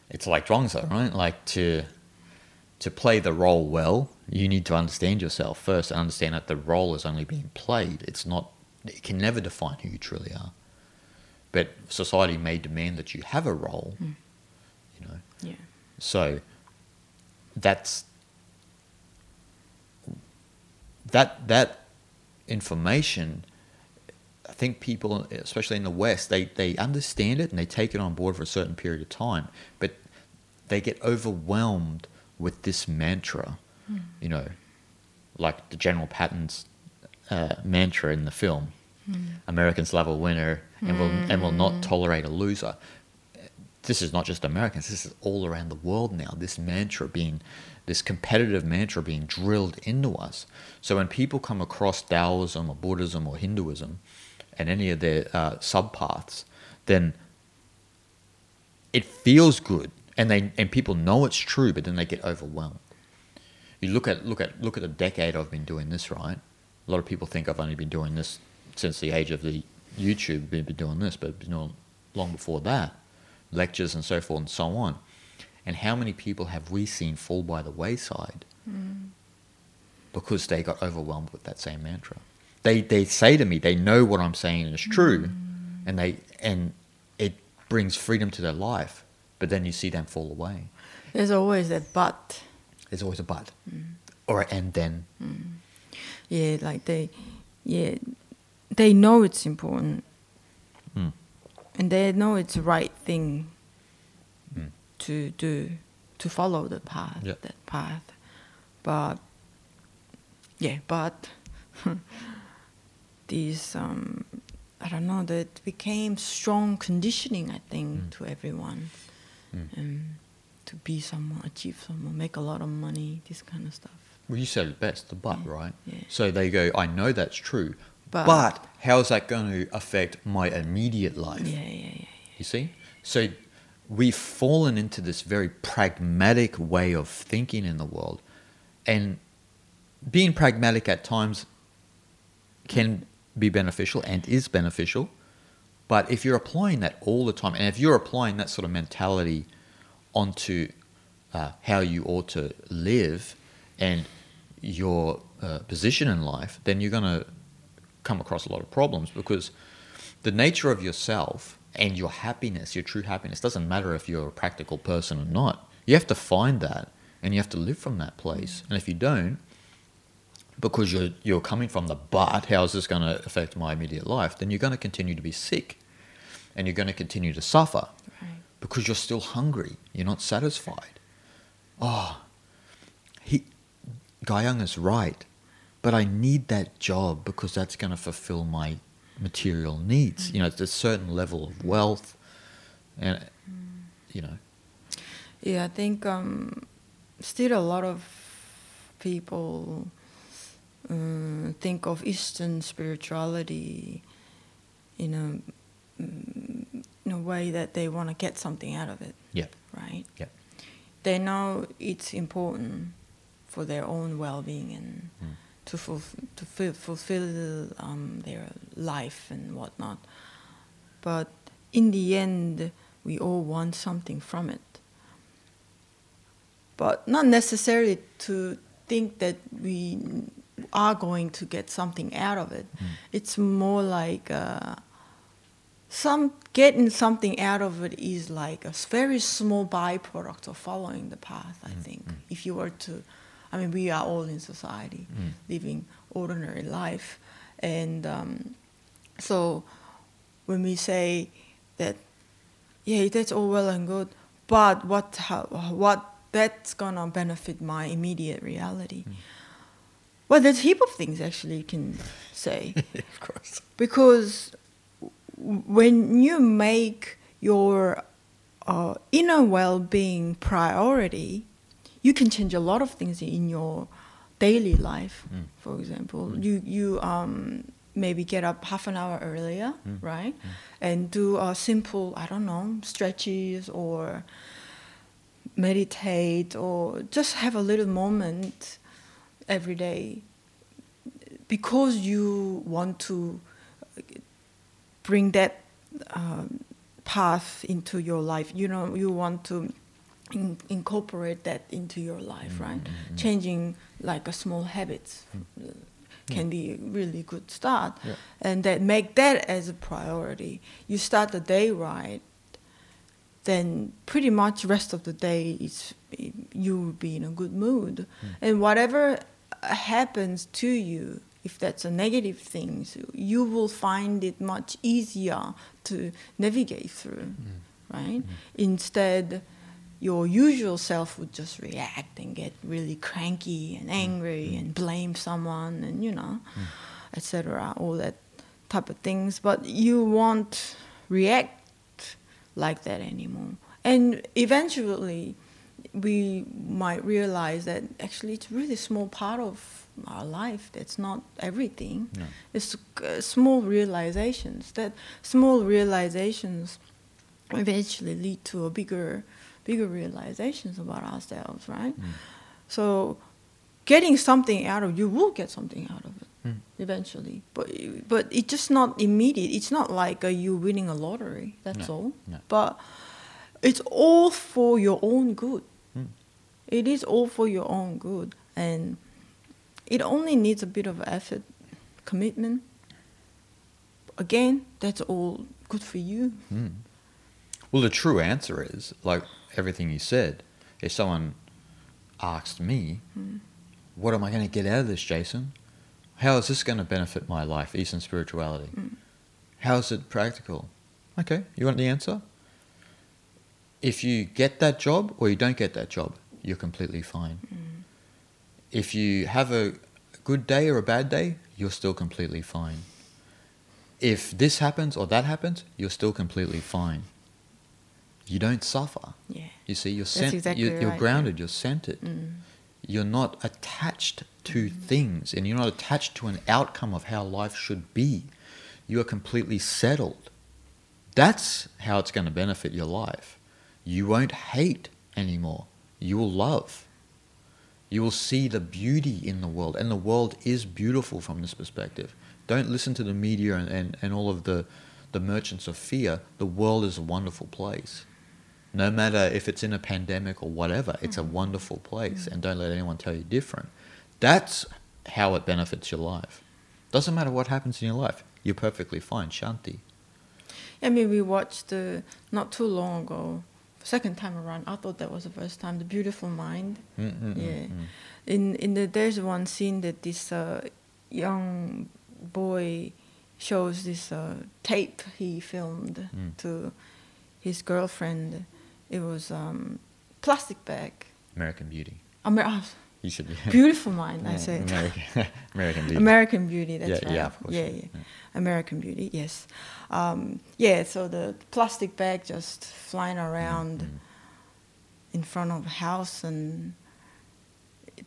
Speaker 1: It's like Zhuangzi, right? Like to to play the role well, you need to understand yourself first and understand that the role is only being played. It's not. It can never define who you truly are. But society may demand that you have a role. You know.
Speaker 2: Yeah.
Speaker 1: So that's that that information I think people especially in the West they, they understand it and they take it on board for a certain period of time but they get overwhelmed with this mantra hmm. you know like the General Patton's uh, mantra in the film hmm. Americans love a winner and will and will not hmm. tolerate a loser. This is not just Americans, this is all around the world now. This mantra being, this competitive mantra being drilled into us. So when people come across Taoism or Buddhism or Hinduism and any of their uh, subpaths, then it feels good and they and people know it's true, but then they get overwhelmed. You look at look at look at the decade I've been doing this, right? A lot of people think I've only been doing this since the age of the YouTube, been, been doing this, but long before that lectures and so forth and so on. And how many people have we seen fall by the wayside because they got overwhelmed with that same mantra? They they say to me, they know what I'm saying is true, and they and it brings freedom to their life. But then you see them fall away.
Speaker 2: There's always a but.
Speaker 1: There's always a but, or a and then.
Speaker 2: Yeah, like they, yeah, they know it's important,
Speaker 1: Mm.
Speaker 2: and they know it's the right thing
Speaker 1: Mm.
Speaker 2: To do, to follow the path,
Speaker 1: Yeah.
Speaker 2: that path. But yeah, but these um, I don't know that became strong conditioning. I think
Speaker 1: Mm.
Speaker 2: to everyone,
Speaker 1: Mm.
Speaker 2: um, to be someone, achieve someone, make a lot of money, this kind of stuff.
Speaker 1: Well, you said it best, the but,
Speaker 2: Yeah,
Speaker 1: right?
Speaker 2: yeah.
Speaker 1: So they go, I know that's true,
Speaker 2: But-
Speaker 1: but how is that going to affect my immediate life?
Speaker 2: Yeah, yeah, yeah.
Speaker 1: You see? So we've fallen into this very pragmatic way of thinking in the world. And being pragmatic at times can be beneficial and is beneficial. But if you're applying that all the time, and if you're applying that sort of mentality onto uh, how you ought to live and your uh, position in life, then you're going to come across a lot of problems because the nature of yourself and your happiness, your true happiness, doesn't matter if you're a practical person or not. You have to find that and you have to live from that place. And if you don't, because you're you're coming from the but, how is this going to affect my immediate life? Then you're going to continue to be sick, and you're going to continue to suffer
Speaker 2: Right.
Speaker 1: because you're still hungry. You're not satisfied. Oh, he, Guyang is right, but I need that job because that's going to fulfill my material needs. You know, it's a certain level of wealth, and you know,
Speaker 2: Yeah, I think um, still a lot of people uh, think of Eastern spirituality in a in a way that they want to get something out of it,
Speaker 1: yeah,
Speaker 2: right?
Speaker 1: yeah,
Speaker 2: They know it's important for their own well-being and
Speaker 1: Mm.
Speaker 2: To fulf- to ful- fulfill um, their life and whatnot. But in the end, we all want something from it. But not necessarily to think that we are going to get something out of it.
Speaker 1: Mm.
Speaker 2: It's more like uh, some getting something out of it is like a very small byproduct of following the path. I
Speaker 1: Mm,
Speaker 2: think
Speaker 1: mm.
Speaker 2: if you were to, I mean, we are all in society
Speaker 1: Mm.
Speaker 2: living ordinary life, and um, so when we say that, yeah, that's all well and good, but what how, what that's gonna benefit my immediate reality?
Speaker 1: Mm.
Speaker 2: Well, there's a heap of things actually you can say
Speaker 1: of course.
Speaker 2: because when you make your uh, inner well-being priority, you can change a lot of things in your daily life.
Speaker 1: Mm.
Speaker 2: For example, you you um, maybe get up half an hour earlier,
Speaker 1: Mm.
Speaker 2: right, and do a simple I don't know stretches or meditate or just have a little moment every day because you want to bring that um, path into your life. You know, you want to in- incorporate that into your life, right?
Speaker 1: Mm-hmm. mm-hmm.
Speaker 2: Changing like a small habits uh, hmm. can be a really good start,
Speaker 1: Yeah.
Speaker 2: and that make that as a priority. You start the day right, then pretty much rest of the day is you will be in a good mood, hmm. and whatever uh, happens to you if that's a negative thing you will find it much easier to navigate through hmm. right instead your usual self would just react and get really cranky and angry and blame someone and you know etc all that type of things. But you won't react like that anymore. And eventually we might realize that actually it's really a small part of our life that's not everything.
Speaker 1: No.
Speaker 2: it's uh, small realizations that small realizations eventually lead to a bigger bigger realizations about ourselves right so getting something out of you will get something out of it
Speaker 1: Mm.
Speaker 2: eventually but but it's just not immediate it's not like uh, you winning a lottery that's
Speaker 1: No,
Speaker 2: all
Speaker 1: no.
Speaker 2: but it's all for your own good
Speaker 1: Mm.
Speaker 2: it is all for your own good and it only needs a bit of effort commitment again that's all good for you
Speaker 1: Mm. Well, the true answer is like everything you said. If someone asked me, hmm. "What am I going to get out of this, Jason? How is this going to benefit my life, Eastern spirituality? Hmm. How is it practical?" Okay, you want the answer? If you get that job or you don't get that job, you're completely fine. Hmm. If you have a good day or a bad day, you're still completely fine. If this happens or that happens, you're still completely fine. You don't suffer.
Speaker 2: yeah
Speaker 1: You see, you're cent-
Speaker 2: exactly
Speaker 1: you're, you're
Speaker 2: right,
Speaker 1: grounded, you're centered.
Speaker 2: Mm.
Speaker 1: You're not attached to things and you're not attached to an outcome of how life should be. You are completely settled. That's how it's going to benefit your life. You won't hate anymore. You will love. You will see the beauty in the world, and the world is beautiful from this perspective. Don't listen to the media and, and, and all of the, the merchants of fear. The world is a wonderful place. No matter if it's in a pandemic or whatever, it's a wonderful place, and don't let anyone tell you different. That's how it benefits your life. Doesn't matter what happens in your life, you're perfectly fine. Shanti.
Speaker 2: I mean, we watched uh, not too long ago, second time around. I thought that was the first time. The Beautiful Mind.
Speaker 1: Mm, mm, mm,
Speaker 2: Yeah.
Speaker 1: mm.
Speaker 2: In in the there's one scene that this uh, young boy shows this uh, tape he filmed
Speaker 1: Mm.
Speaker 2: to his girlfriend. It was um, plastic bag.
Speaker 1: American Beauty.
Speaker 2: Amer- oh,
Speaker 1: You said yeah.
Speaker 2: Beautiful mind, I
Speaker 1: Yeah,
Speaker 2: said.
Speaker 1: American, American Beauty.
Speaker 2: American Beauty, that's
Speaker 1: Yeah,
Speaker 2: right.
Speaker 1: yeah, of course,
Speaker 2: Yeah,
Speaker 1: yeah,
Speaker 2: yeah. American Beauty, yes. Um, yeah, so the plastic bag just flying around
Speaker 1: Mm.
Speaker 2: in front of a house, and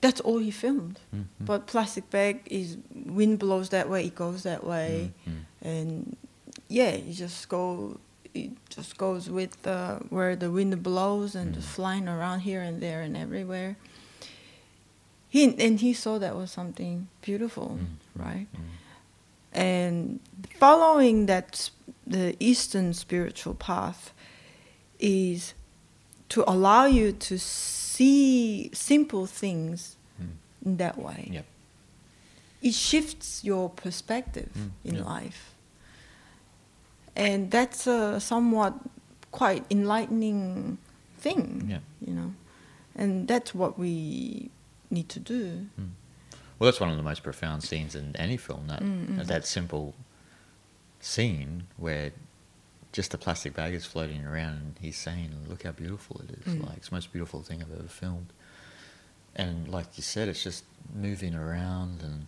Speaker 2: that's all he filmed.
Speaker 1: Mm, mm.
Speaker 2: But plastic bag is wind blows that way, it goes that way,
Speaker 1: Mm, mm.
Speaker 2: and yeah, it just go. It just goes with uh, where the wind blows and just
Speaker 1: Mm.
Speaker 2: flying around here and there and everywhere. He and he saw that was something beautiful,
Speaker 1: Mm,
Speaker 2: right?
Speaker 1: mm.
Speaker 2: And following that, the Eastern spiritual path is to allow you to see simple things
Speaker 1: Mm.
Speaker 2: in that way.
Speaker 1: Yep.
Speaker 2: It shifts your perspective
Speaker 1: Mm,
Speaker 2: in
Speaker 1: yeah.
Speaker 2: life. And that's a somewhat quite enlightening thing,
Speaker 1: Yeah.
Speaker 2: you know. And that's what we need to do.
Speaker 1: Mm. Well, that's one of the most profound scenes in any film. That
Speaker 2: Mm, mm.
Speaker 1: that simple scene where just a plastic bag is floating around, and he's saying, "Look how beautiful it is!
Speaker 2: Mm.
Speaker 1: Like it's the most beautiful thing I've ever filmed." And like you said, it's just moving around, and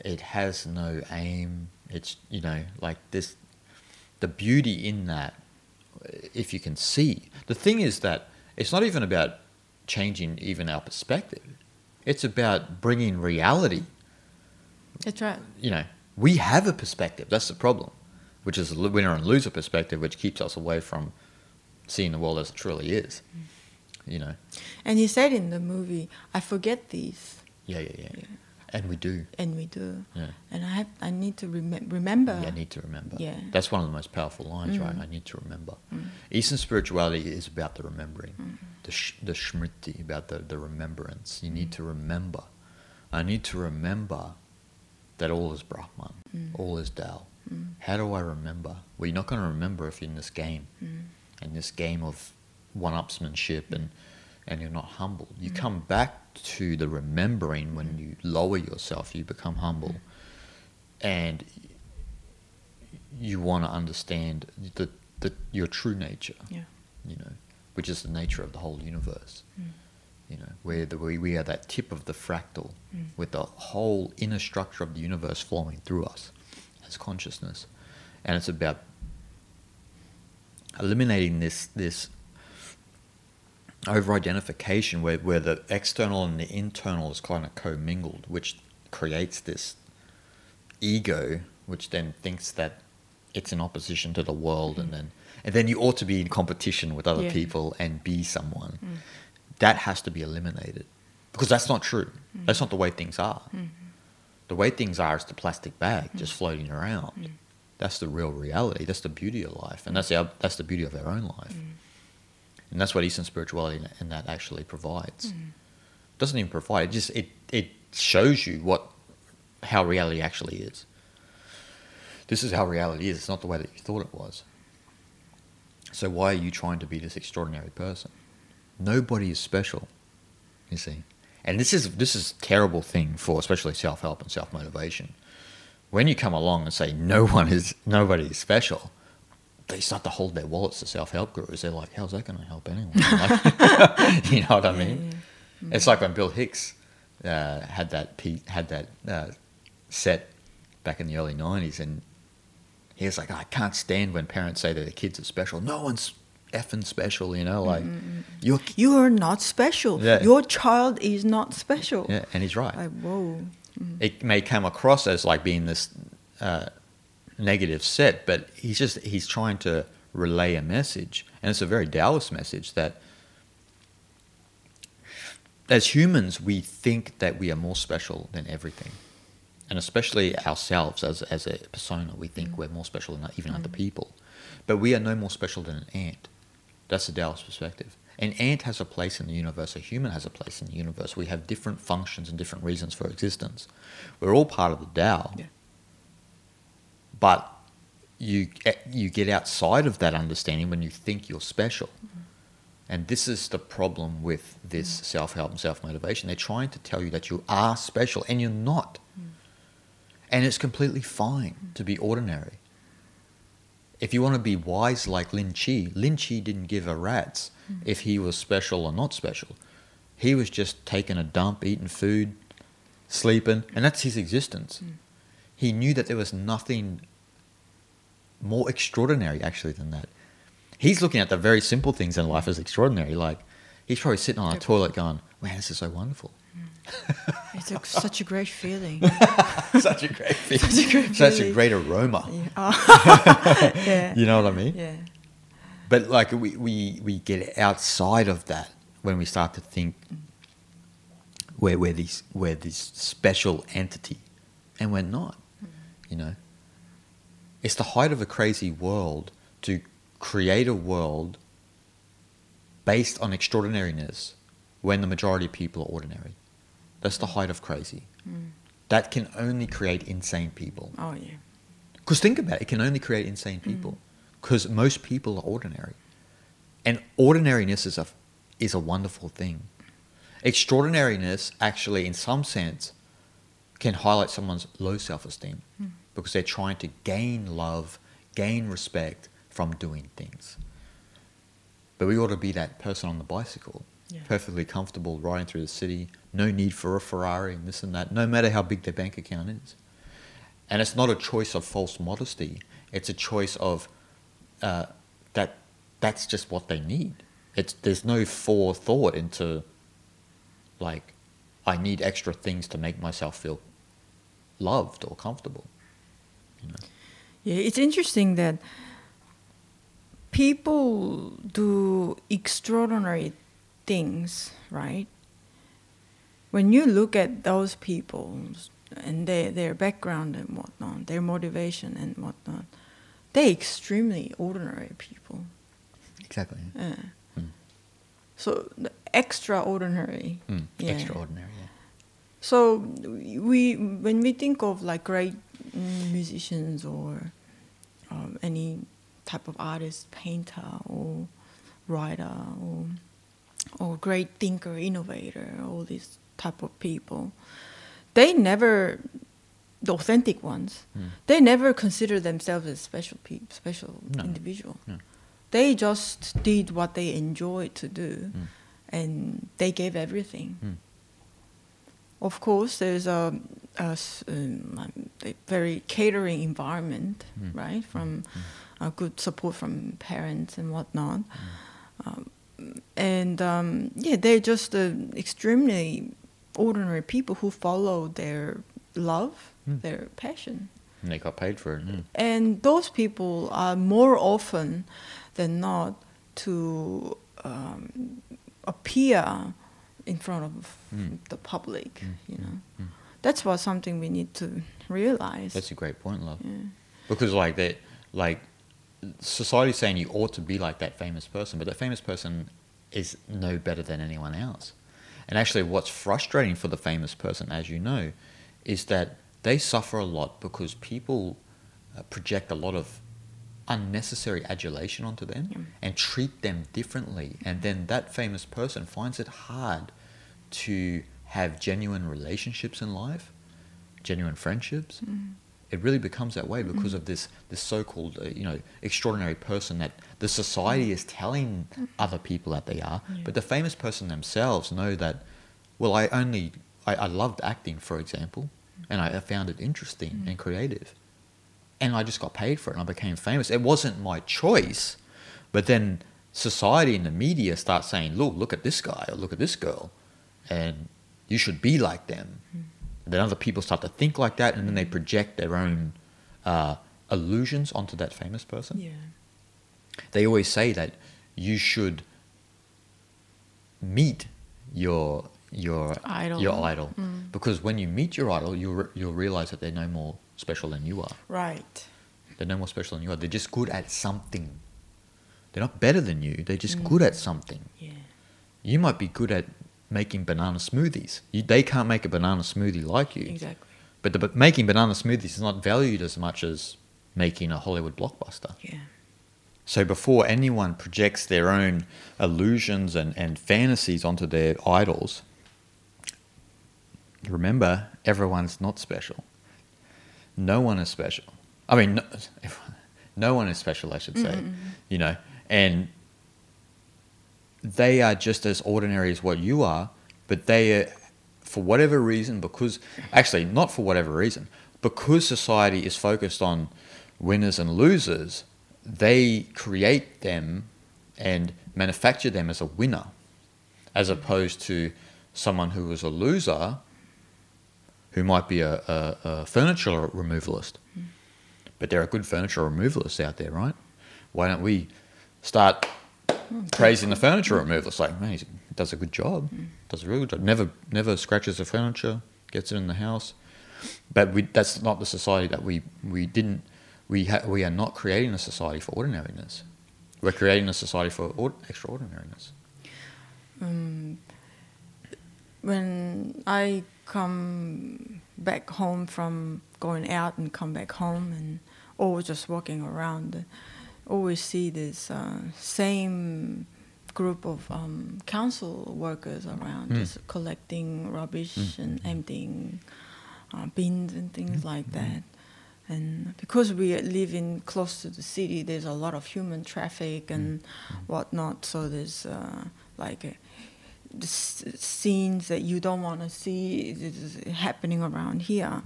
Speaker 1: it has no aim. It's you know like this. The beauty in that, uh, if you can see, the thing is that it's not even about changing even our perspective. It's about bringing reality.
Speaker 2: That's right.
Speaker 1: You know, we have a perspective. That's the problem, which is a winner and loser perspective, which keeps us away from seeing the world as it truly is. Mm. You know,
Speaker 2: And he said in the movie, I forget these,
Speaker 1: yeah, yeah, yeah,
Speaker 2: Yeah.
Speaker 1: And we do.
Speaker 2: and we do.
Speaker 1: Yeah,
Speaker 2: And I have, I need to rem- remember.
Speaker 1: yeah, I need to remember.
Speaker 2: Yeah.
Speaker 1: that's one of the most powerful lines, right?
Speaker 2: Mm.
Speaker 1: I need to remember.
Speaker 2: Mm.
Speaker 1: Eastern spirituality is about the remembering,
Speaker 2: Mm.
Speaker 1: the sh- the smriti, about the, the remembrance. You need
Speaker 2: Mm.
Speaker 1: to remember. I need to remember that all is Brahman,
Speaker 2: Mm.
Speaker 1: all is Tao.
Speaker 2: Mm.
Speaker 1: How do I remember? Well, you're not going to remember if you're in this game, in this game of one-upsmanship, and and you're not humble. You
Speaker 2: Mm.
Speaker 1: come back to the remembering when you lower yourself. You become humble, and you want to understand the, the your true nature.
Speaker 2: Yeah.
Speaker 1: You know, which is the nature of the whole universe.
Speaker 2: Mm.
Speaker 1: You know, where the, we, we are that tip of the fractal,
Speaker 2: Mm.
Speaker 1: with the whole inner structure of the universe flowing through us as consciousness, and it's about eliminating this this over identification where, where the external and the internal is kind of commingled, which creates this ego, which then thinks that it's in opposition to the world, and then and then you ought to be in competition with other
Speaker 2: Yeah.
Speaker 1: people and be someone.
Speaker 2: Mm.
Speaker 1: That has to be eliminated because that's not true. That's not the way things are.
Speaker 2: Mm.
Speaker 1: The way things are is the plastic bag just floating around.
Speaker 2: Mm.
Speaker 1: That's the real reality. That's the beauty of life, and that's our that's the beauty of our own life. And that's what Eastern spirituality and- that actually provides.
Speaker 2: Mm.
Speaker 1: Doesn't even provide. It just it it shows you what how reality actually is. This is how reality is. It's not the way that you thought it was. So why are you trying to be this extraordinary person? Nobody is special. You see, and this is this is a terrible thing for especially self help and self motivation. When you come along and say no one is nobody is special, they start to hold their wallets to self help gurus. They're like, how's that going to help anyone? Like, you know what I mean?
Speaker 2: yeah.
Speaker 1: It's like when Bill Hicks uh, had that had that uh, set back in the early '90s, and he was like, "I can't stand when parents say that their kids are special. No one's effing special, you know. Like you're,
Speaker 2: You are not special.
Speaker 1: Yeah.
Speaker 2: Your child is not special.
Speaker 1: yeah." And he's right.
Speaker 2: Like, whoa.
Speaker 1: it may come across as like being this uh, negative set, but he's just he's trying to relay a message, and it's a very Taoist message that as humans we think that we are more special than everything, and especially ourselves as as a persona, we think mm. we're more special than even other mm. people, but we are no more special than an ant. That's the Taoist perspective. An ant has a place in the universe. A human has a place in the universe. We have different functions and different reasons for existence. We're all part of the Tao.
Speaker 2: Yeah.
Speaker 1: But you eh, you get outside of that understanding when you think you're special. And this is the problem with this self help and self motivation. They're trying to tell you that you are special and you're not. And it's completely fine to be ordinary. If you want to be wise like Lin Chi, Lin Chi didn't give a rat's if he was special or not special. He was just taking a dump, eating food, sleeping, and that's his existence.
Speaker 2: Mm.
Speaker 1: He knew that there was nothing more extraordinary actually than that. He's looking at the very simple things in life as extraordinary. Like he's probably sitting on a toilet going, "Man, this is so wonderful." Mm.
Speaker 2: It's a, such a great feeling.
Speaker 1: Such a great feeling.
Speaker 2: Such a great
Speaker 1: Such a great aroma.
Speaker 2: Yeah. Oh. yeah.
Speaker 1: You know what I mean?
Speaker 2: Yeah.
Speaker 1: But like we, we, we get outside of that when we start to think we're, we're, these, we're this special entity and we're not, mm. you know. It's the height of a crazy world to create a world based on extraordinariness when the majority of people are ordinary. That's the height of crazy.
Speaker 2: Mm.
Speaker 1: That can only create insane people.
Speaker 2: Oh yeah.
Speaker 1: Because think about it, it can only create insane people. Because most people are ordinary, and ordinariness is a is a wonderful thing. Extraordinariness, actually, in some sense, can highlight someone's low self esteem because they're trying to gain love, gain respect from doing things. But we ought to be that person on the bicycle,
Speaker 2: Yeah.
Speaker 1: perfectly comfortable riding through the city, no need for a Ferrari and this and that, no matter how big their bank account is. And it's not a choice of false modesty. It's a choice of uh, that that's just what they need. It's there's no forethought into like I need extra things to make myself feel loved or comfortable. You know?
Speaker 2: Yeah, it's interesting that people do extraordinary things, right? When you look at those people and their their background and whatnot, their motivation and whatnot, they're extremely ordinary people.
Speaker 1: Exactly.
Speaker 2: Yeah.
Speaker 1: Mm.
Speaker 2: So the extraordinary.
Speaker 1: Mm,
Speaker 2: Yeah.
Speaker 1: Extraordinary. Yeah.
Speaker 2: So we when we think of like great musicians or um, any type of artist, painter or writer or or great thinker, innovator, all these type of people, they never the authentic ones.
Speaker 1: Mm.
Speaker 2: They never consider themselves as special people, special
Speaker 1: No.
Speaker 2: individual.
Speaker 1: No.
Speaker 2: They just did what they enjoyed to do,
Speaker 1: Mm.
Speaker 2: and they gave everything.
Speaker 1: Mm.
Speaker 2: Of course, there's a, a um, a very catering environment,
Speaker 1: Mm.
Speaker 2: right? From uh, good support from parents and whatnot. Um, and um, yeah, they're just uh, extremely ordinary people who follow their love,
Speaker 1: Mm.
Speaker 2: their passion.
Speaker 1: And they got paid for it. Mm.
Speaker 2: And those people are more often than not to um, appear in front of
Speaker 1: Mm.
Speaker 2: the public.
Speaker 1: Mm,
Speaker 2: You know,
Speaker 1: mm.
Speaker 2: that's what something we need to realize.
Speaker 1: That's a great point, love.
Speaker 2: yeah.
Speaker 1: Because like that, like society's saying you ought to be like that famous person, but that famous person is no better than anyone else. And actually, what's frustrating for the famous person, as you know, is that they suffer a lot because people uh, project a lot of unnecessary adulation onto them
Speaker 2: Yeah.
Speaker 1: and treat them differently. And then that famous person finds it hard to have genuine relationships in life, genuine friendships
Speaker 2: Mm.
Speaker 1: it really becomes that way because of this this so-called uh, you know extraordinary person that the society is telling other people that they are
Speaker 2: Yeah.
Speaker 1: but the famous person themselves know that well i only i, I loved acting for example and I, I found it interesting and creative and i just got paid for it and i became famous it wasn't my choice but then society and the media start saying look look at this guy or look at this girl and you should be like them then other people start to think like that, and then they project their own uh, illusions onto that famous person.
Speaker 2: Yeah.
Speaker 1: They always say that you should meet your your
Speaker 2: Idol.
Speaker 1: your idol
Speaker 2: Mm.
Speaker 1: because when you meet your idol, you'll re- you'll realize that they're no more special than you are.
Speaker 2: Right.
Speaker 1: They're no more special than you are. They're just good at something. They're not better than you. They're just
Speaker 2: Mm.
Speaker 1: good at something.
Speaker 2: Yeah.
Speaker 1: You might be good at making banana smoothies. You, they can't make a banana smoothie like you.
Speaker 2: Exactly.
Speaker 1: But, the, but making banana smoothies is not valued as much as making a Hollywood blockbuster.
Speaker 2: Yeah.
Speaker 1: So before anyone projects their own illusions and, and fantasies onto their idols, remember everyone's not special. No one is special. I mean, no, no one is special, I should say.
Speaker 2: Mm-mm.
Speaker 1: You know, and they are just as ordinary as what you are, but they, uh, for whatever reason, because actually not for whatever reason, because society is focused on winners and losers, they create them and manufacture them as a winner, as opposed to someone who was a loser, who might be a, a, a furniture removalist. But there are good furniture removalists out there, right? Why don't we start praising the furniture removalist? Like, man, he does a good job, does a really good job. Never, never scratches the furniture, gets it in the house. But we, that's not the society that we, we didn't. We, ha- we are not creating a society for ordinariness. We're creating a society for or- extraordinariness.
Speaker 2: um, when I come back home from going out and come back home and always just walking around, always see this uh, same group of um, council workers around,
Speaker 1: Mm.
Speaker 2: just collecting rubbish
Speaker 1: Mm.
Speaker 2: and emptying uh, bins and things like that. And because we live in close to the city, there's a lot of human traffic and whatnot. So there's uh, like a, the s- scenes that you don't want to see is happening around here.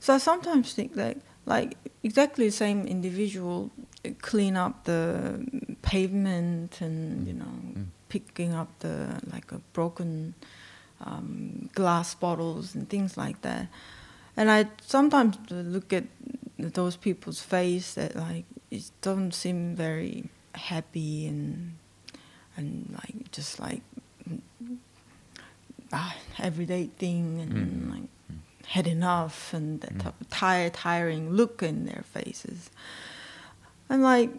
Speaker 2: So I sometimes think that like exactly the same individual uh, clean up the pavement and you know
Speaker 1: Mm.
Speaker 2: picking up the like a broken um, glass bottles and things like that. And I sometimes look at those people's face that like it doesn't seem very happy and and like just like ah, everyday thing and
Speaker 1: Mm.
Speaker 2: like had enough and that
Speaker 1: Mm.
Speaker 2: type of tired, tiring look in their faces. And like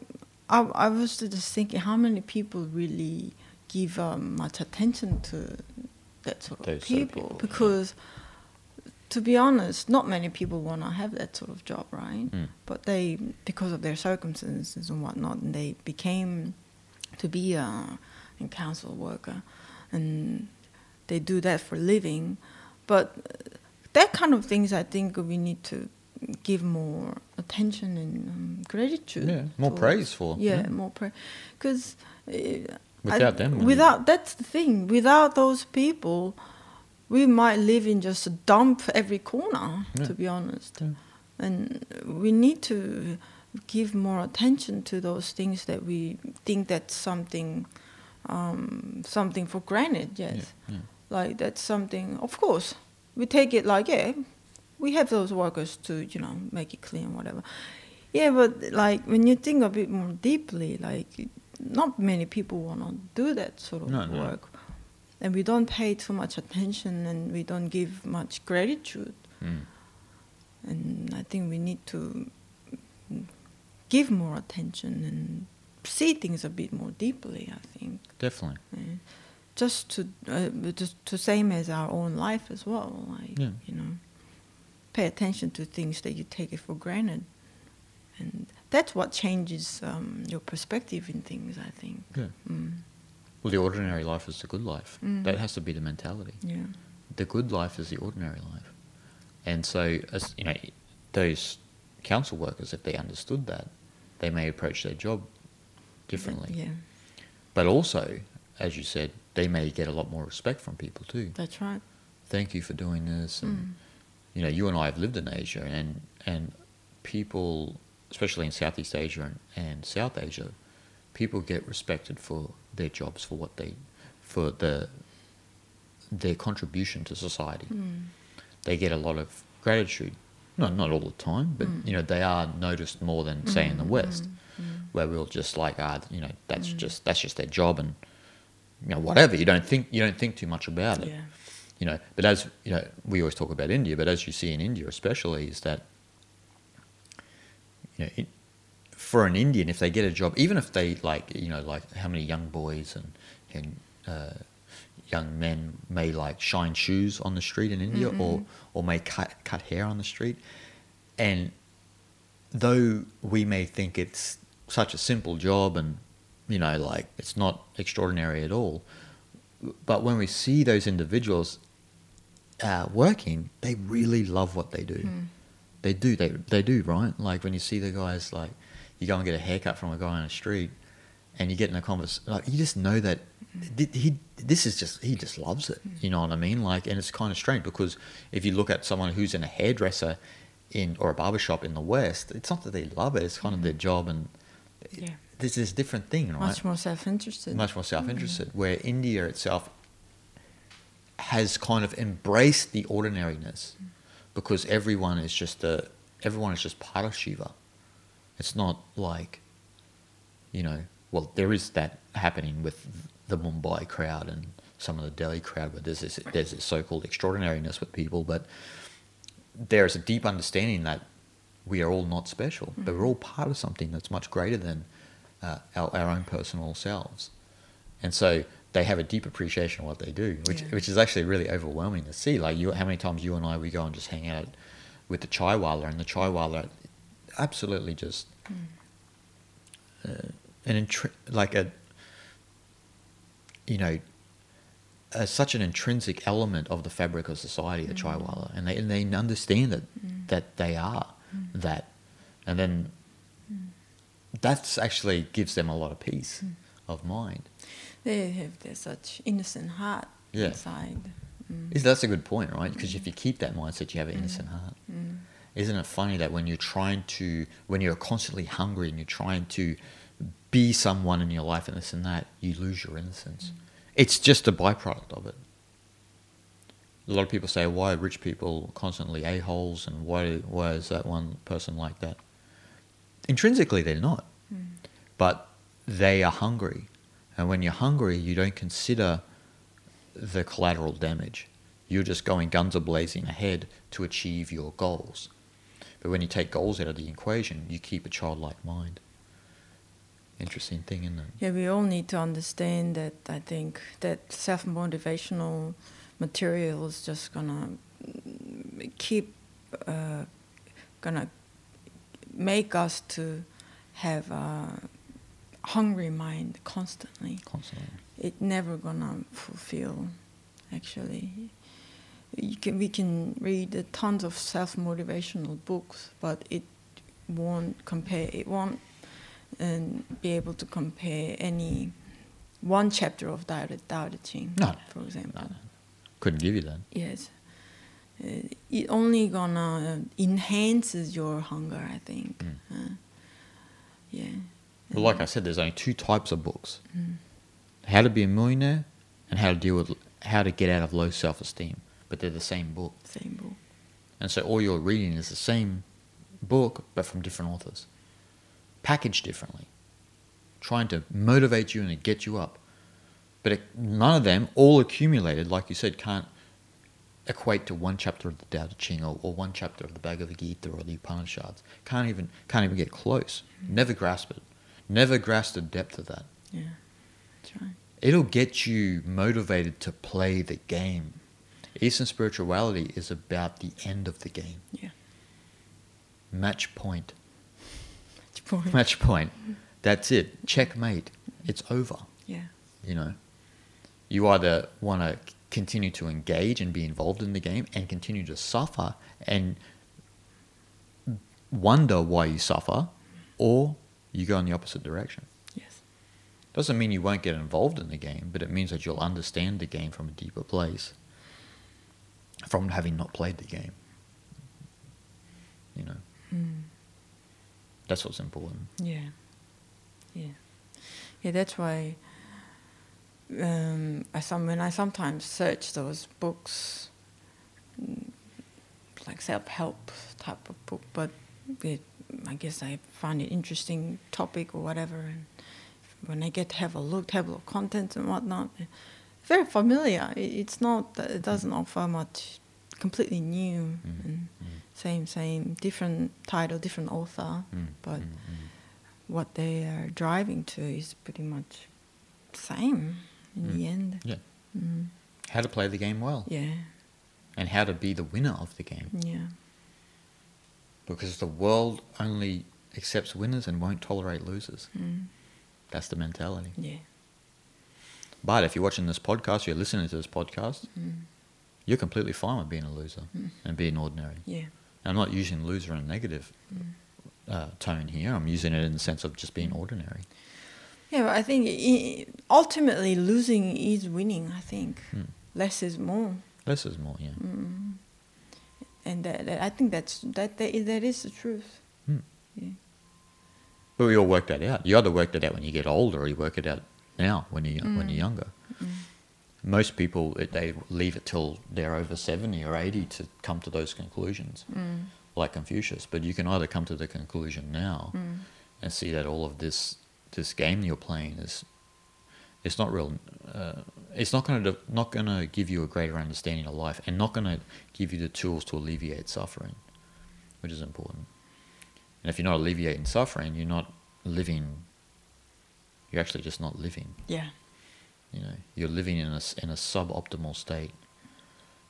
Speaker 2: I, I was just thinking, how many people really give um, much attention to that sort of
Speaker 1: Those sort of
Speaker 2: people?
Speaker 1: people, yeah.
Speaker 2: because to be honest, not many people want to have that sort of job, right?
Speaker 1: Mm.
Speaker 2: But they, because of their circumstances and whatnot, and they became to be a, a council worker, and they do that for a living. But uh, that kind of things, I think we need to give more attention and um, gratitude.
Speaker 1: Yeah, more
Speaker 2: towards.
Speaker 1: praise for.
Speaker 2: Yeah, more praise. Because
Speaker 1: Without them, we-
Speaker 2: without that's the thing. Without those people, we might live in just a dump every corner.
Speaker 1: Yeah.
Speaker 2: To be honest,
Speaker 1: Yeah.
Speaker 2: and we need to give more attention to those things that we think that's something, um, something for granted. Yes,
Speaker 1: Yeah, yeah.
Speaker 2: like that's something. Of course, we take it like yeah, we have those workers to you know make it clean, whatever. Yeah, but like when you think a bit more deeply, like not many people want to do that sort of
Speaker 1: No, no.
Speaker 2: work, and we don't pay too much attention, and we don't give much gratitude.
Speaker 1: Mm.
Speaker 2: And I think we need to give more attention and see things a bit more deeply. I think
Speaker 1: Definitely.
Speaker 2: yeah. just to uh, just to same as our own life as well. Like
Speaker 1: Yeah.
Speaker 2: you know, pay attention to things that you take it for granted, and that's what changes um, your perspective in things. I think.
Speaker 1: Yeah.
Speaker 2: Mm.
Speaker 1: Well, the ordinary life is the good life.
Speaker 2: Mm.
Speaker 1: That has to be the mentality.
Speaker 2: Yeah.
Speaker 1: The good life is the ordinary life. And so, as you know, those council workers, if they understood that, they may approach their job differently.
Speaker 2: Yeah.
Speaker 1: But also, as you said, they may get a lot more respect from people too.
Speaker 2: That's right.
Speaker 1: Thank you for doing this. And,
Speaker 2: Mm.
Speaker 1: you know, you and I have lived in Asia, and and people, especially in Southeast Asia and, and South Asia, people get respected for their jobs, for what they, for the their contribution to society.
Speaker 2: Mm.
Speaker 1: They get a lot of gratitude. No, not all the time, but
Speaker 2: Mm.
Speaker 1: you know they are noticed more than say in the
Speaker 2: Mm,
Speaker 1: West, where we'll just like ah, you know, that's
Speaker 2: Mm.
Speaker 1: just that's just their job, and you know whatever. You don't think you don't think too much about it
Speaker 2: Yeah.
Speaker 1: you know but as you know we always talk about india but as you see in india especially is that you know it, for an indian if they get a job even if they like you know like how many young boys and and uh, young men may like shine shoes on the street in india or
Speaker 2: Mhm.
Speaker 1: or may cut cut hair on the street and though we may think it's such a simple job and you know like it's not extraordinary at all but when we see those individuals uh, working, they really love what they do.
Speaker 2: Mm.
Speaker 1: They do. They they do right. Like when you see the guys, like you go and get a haircut from a guy on the street, and you get in a conversation, like you just know that th- he this is just he just loves it. You know what I mean? Like, and it's kind of strange because if you look at someone who's in a hairdresser in or a barbershop in the West, it's not that they love it; it's kind of their job, and
Speaker 2: Yeah.
Speaker 1: this is a different thing, right?
Speaker 2: Much more self-interested.
Speaker 1: much more self-interested mm-hmm. where india itself has kind of embraced the ordinariness mm. because everyone is just a everyone is just part of shiva it's not like you know well there is that happening with the mumbai crowd and some of the delhi crowd where there's this there's this so-called extraordinariness with people but there's a deep understanding that we are all not special but we're all part of something that's much greater than uh, our, our own personal selves. And so they have a deep appreciation of what they do, which
Speaker 2: Yeah.
Speaker 1: which is actually really overwhelming to see. Like you, how many times you and I we go and just hang out with the chai wala, and the chai wala, absolutely just uh, an intri- like a you know uh, such an intrinsic element of the fabric of society, a chai wala, and they and they understand that that they are that, and then that's actually gives them a lot of peace of mind.
Speaker 2: They have their such innocent heart
Speaker 1: Yeah.
Speaker 2: inside. Mm.
Speaker 1: Is that's a good point, right? Because if you keep that mindset, you have an innocent heart.
Speaker 2: Mm.
Speaker 1: Isn't it funny that when you're trying to, when you're constantly hungry and you're trying to be someone in your life and this and that, you lose your innocence. It's just a byproduct of it. A lot of people say, why are rich people constantly a-holes and why, why is that one person like that? Intrinsically, they're not. Hmm. But they are hungry. And when you're hungry, you don't consider the collateral damage. You're just going guns a blazing ahead to achieve your goals. But when you take goals out of the equation, you keep a childlike mind. Interesting thing, isn't it?
Speaker 2: Yeah, we all need to understand that. I think that self motivational material is just gonna keep, uh, gonna make us to have a hungry mind constantly.
Speaker 1: Constantly.
Speaker 2: It never gonna fulfill. Actually, you can we can read a tons of self motivational books, but it won't compare. It won't and be able to compare any one chapter of Tao Te Ching,
Speaker 1: No.
Speaker 2: for example.
Speaker 1: No, no. Couldn't give you that.
Speaker 2: Yes. Uh, it only gonna enhances your hunger, I think.
Speaker 1: Mm.
Speaker 2: Uh, yeah.
Speaker 1: But like I said, there's only two types of books:
Speaker 2: Mm.
Speaker 1: how to be a millionaire and how to deal with how to get out of low self-esteem. But they're the same book,
Speaker 2: Same book.
Speaker 1: and so all you're reading is the same book, but from different authors, packaged differently, trying to motivate you and to get you up. But it, none of them, all accumulated, like you said, can't equate to one chapter of the Tao Te Ching or, or one chapter of the Bhagavad Gita or the Upanishads. Can't even can't even get close. Mm. Never grasp it. Never grasp the depth of that.
Speaker 2: Yeah. That's right.
Speaker 1: It'll get you motivated to play the game. Eastern spirituality is about the end of the game.
Speaker 2: Yeah.
Speaker 1: Match point.
Speaker 2: Good point.
Speaker 1: Match point. Mm. That's it. Checkmate. It's over.
Speaker 2: Yeah.
Speaker 1: You know, you either want to continue to engage and be involved in the game and continue to suffer and wonder why you suffer, or you go in the opposite direction.
Speaker 2: Yes.
Speaker 1: Doesn't mean you won't get involved in the game, but it means that you'll understand the game from a deeper place from having not played the game. You know,
Speaker 2: Mm.
Speaker 1: that's what's important.
Speaker 2: Yeah. Yeah. Yeah, that's why um, I some when I sometimes search those books, mm, like self-help type of book, but it, I guess I find it interesting topic or whatever, and when I get to have a look, table of contents and whatnot, very familiar. It, it's not. It doesn't offer much completely new
Speaker 1: Mm,
Speaker 2: and
Speaker 1: mm,
Speaker 2: same same different title, different author,
Speaker 1: mm,
Speaker 2: but
Speaker 1: mm, mm.
Speaker 2: what they are driving to is pretty much same in
Speaker 1: Mm.
Speaker 2: the end.
Speaker 1: Yeah.
Speaker 2: Mm.
Speaker 1: How to play the game well
Speaker 2: Yeah,
Speaker 1: and how to be the winner of the game.
Speaker 2: yeah,
Speaker 1: Because the world only accepts winners and won't tolerate losers.
Speaker 2: mm.
Speaker 1: That's the mentality.
Speaker 2: yeah,
Speaker 1: But if you're watching this podcast, you're listening to this podcast,
Speaker 2: mm.
Speaker 1: you're completely fine with being a loser
Speaker 2: Mm.
Speaker 1: and being ordinary.
Speaker 2: yeah,
Speaker 1: I'm not using loser in a negative
Speaker 2: Mm.
Speaker 1: uh, tone here. I'm using it in the sense of just being ordinary.
Speaker 2: Yeah, but I think ultimately losing is winning. I think
Speaker 1: Hmm.
Speaker 2: less is more,
Speaker 1: Less is more, yeah.
Speaker 2: mm. and that, that- I think that's that that is, that is the truth.
Speaker 1: Hmm.
Speaker 2: Yeah.
Speaker 1: But we all work that out. You either work that out when you get older, or you work it out now when you when
Speaker 2: Mm.
Speaker 1: you're younger. Most people they leave it till they're over seventy or eighty to come to those conclusions,
Speaker 2: Mm.
Speaker 1: like Confucius. But you can either come to the conclusion now
Speaker 2: Mm.
Speaker 1: and see that all of this this game you're playing is it's not real. Uh, it's not going to not going to give you a greater understanding of life, and not going to give you the tools to alleviate suffering, which is important. And if you're not alleviating suffering, you're not living. You're actually just not living.
Speaker 2: Yeah.
Speaker 1: You know, you're living in a in a suboptimal state,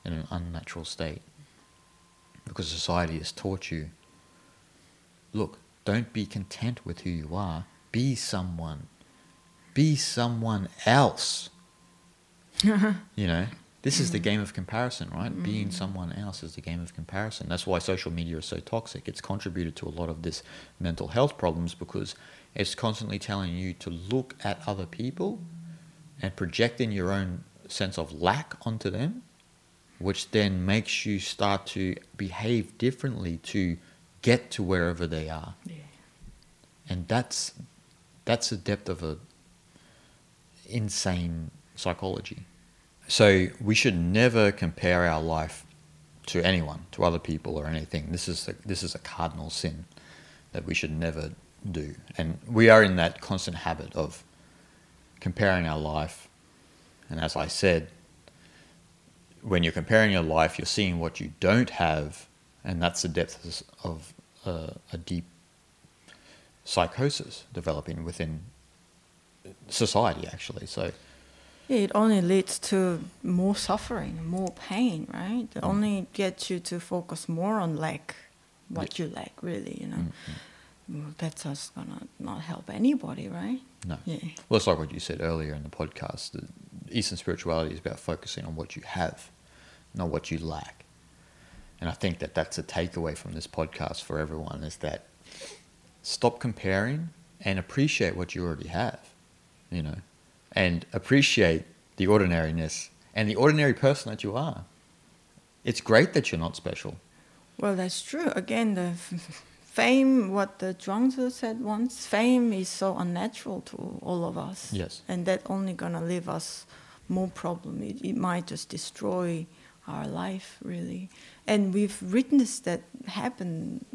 Speaker 1: in an unnatural state, because society has taught you. Look, don't be content with who you are. Be someone. Be someone else. you know, this is the mm. game of comparison, right? Being mm. someone else is the game of comparison. That's why social media is so toxic. It's contributed to a lot of this mental health problems because it's constantly telling you to look at other people and projecting your own sense of lack onto them, which then makes you start to behave differently to get to wherever they are.
Speaker 2: Yeah.
Speaker 1: And that's that's the depth of a insane psychology. So we should never compare our life to anyone, to other people or anything. This is a, this is a cardinal sin that we should never do. And we are in that constant habit of comparing our life. And as I said, when you're comparing your life, you're seeing what you don't have, and that's the depth of uh, a deep psychosis developing within society, actually. So,
Speaker 2: Yeah, it only leads to more suffering, more pain, right? It
Speaker 1: Mm.
Speaker 2: only gets you to focus more on lack, what
Speaker 1: Yeah.
Speaker 2: you lack, really, you know.
Speaker 1: mm, mm,
Speaker 2: Well, that's just gonna not help anybody, right?
Speaker 1: no.
Speaker 2: Yeah.
Speaker 1: Well, it's like what you said earlier in the podcast. That Eastern spirituality is about focusing on what you have, not what you lack. And I think that that's a takeaway from this podcast for everyone is that stop comparing and appreciate what you already have, you know, and appreciate the ordinariness and the ordinary person that you are. It's great that you're not special.
Speaker 2: Well, that's true. Again, the fame, what the Zhuangzi said once, fame is so unnatural to all of us.
Speaker 1: Yes.
Speaker 2: And that only gonna leave us more problem. It, it might just destroy our life, really. And we've witnessed that happen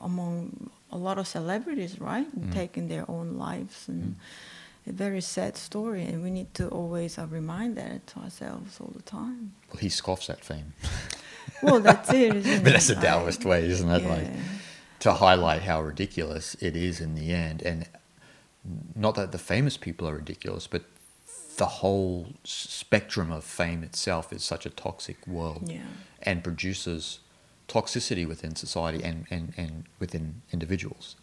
Speaker 2: among a lot of celebrities, right?
Speaker 1: Mm.
Speaker 2: Taking their own lives and.
Speaker 1: Mm.
Speaker 2: A very sad story, and we need to always uh, remind that to ourselves all the time.
Speaker 1: Well, he scoffs at fame.
Speaker 2: Well, that's it. isn't
Speaker 1: but that's the Taoist way, isn't it? Like, to highlight how ridiculous it is in the end. And not that the famous people are ridiculous, but the whole spectrum of fame itself is such a toxic world
Speaker 2: Yeah.
Speaker 1: and produces toxicity within society and, and, and within individuals.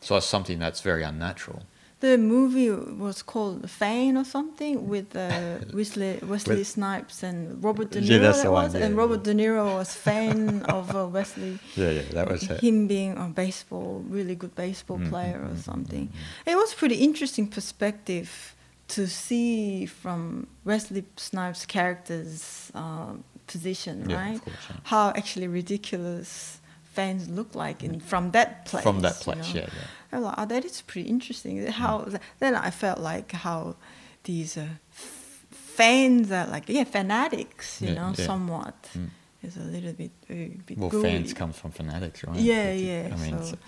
Speaker 1: So it's something that's very unnatural.
Speaker 2: The movie was called Fame or something with uh, Wesley, Wesley
Speaker 1: With-
Speaker 2: Snipes and Robert De Niro.
Speaker 1: Yeah, that's
Speaker 2: that
Speaker 1: the one,
Speaker 2: was,
Speaker 1: yeah,
Speaker 2: and
Speaker 1: yeah.
Speaker 2: Robert De Niro was fan of uh, Wesley.
Speaker 1: Yeah, yeah, that was it.
Speaker 2: Him being a baseball, really good baseball
Speaker 1: Mm,
Speaker 2: player
Speaker 1: mm,
Speaker 2: or
Speaker 1: mm,
Speaker 2: something. It was pretty interesting perspective to see from Wesley Snipes' character's uh, position,
Speaker 1: Yeah,
Speaker 2: right?
Speaker 1: course, yeah.
Speaker 2: How actually ridiculous fans look like in from that place.
Speaker 1: From that
Speaker 2: you
Speaker 1: place,
Speaker 2: know?
Speaker 1: yeah, yeah.
Speaker 2: Like, oh, that is pretty interesting. How then I felt like how these uh, f- fans are like yeah fanatics, you
Speaker 1: Yeah,
Speaker 2: know, somewhat.
Speaker 1: Mm.
Speaker 2: It's a little bit, a bit
Speaker 1: Well,
Speaker 2: gooey.
Speaker 1: fans come from fanatics, right?
Speaker 2: Yeah, yeah,
Speaker 1: I mean,
Speaker 2: so-
Speaker 1: so,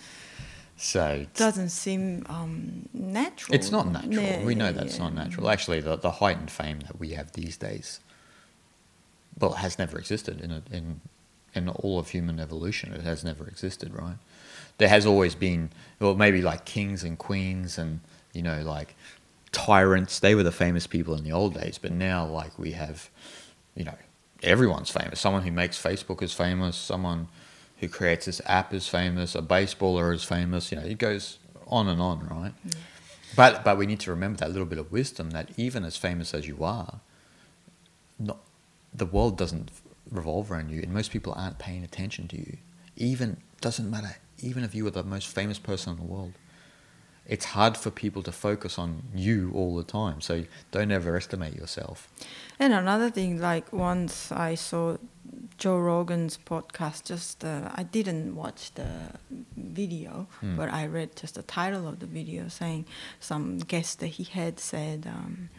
Speaker 1: so
Speaker 2: Doesn't seem um, natural.
Speaker 1: It's not natural.
Speaker 2: Yeah,
Speaker 1: we know
Speaker 2: yeah,
Speaker 1: that's
Speaker 2: yeah.
Speaker 1: not natural. Actually, the, the heightened fame that we have these days, well, it has never existed in a, in in all of human evolution. It has never existed, right? There has always been, well, maybe like kings and queens and you know like tyrants. They were the famous people in the old days, but now like we have, you know, everyone's famous. Someone who makes Facebook is famous. Someone who creates this app is famous. A baseballer is famous. You know, it goes on and on, right? But but we need to remember that little bit of wisdom that even as famous as you are, not, the world doesn't revolve around you, and most people aren't paying attention to you. Even doesn't matter. Even if you were the most famous person in the world, it's hard for people to focus on you all the time. So don't overestimate yourself.
Speaker 2: And another thing, like once I saw Joe Rogan's podcast, just uh, I didn't watch the video,
Speaker 1: Hmm.
Speaker 2: but I read just the title of the video saying some guest that he had said um,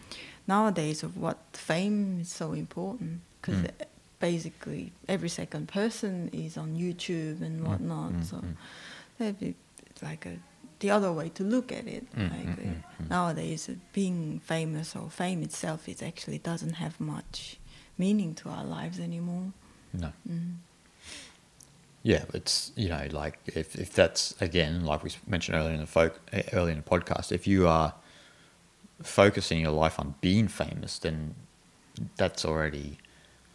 Speaker 2: nowadays of what fame is so important because
Speaker 1: Mm.
Speaker 2: basically every second person is on YouTube and
Speaker 1: Mm,
Speaker 2: whatnot.
Speaker 1: mm,
Speaker 2: so
Speaker 1: mm.
Speaker 2: that'd be like a the other way to look at it.
Speaker 1: Mm,
Speaker 2: like
Speaker 1: mm, mm,
Speaker 2: nowadays, uh, being famous or fame itself, it actually doesn't have much meaning to our lives anymore.
Speaker 1: No.
Speaker 2: Mm.
Speaker 1: Yeah, it's you know like if, if that's again like we mentioned earlier in the folk earlier in the podcast, if you are focusing your life on being famous, then that's already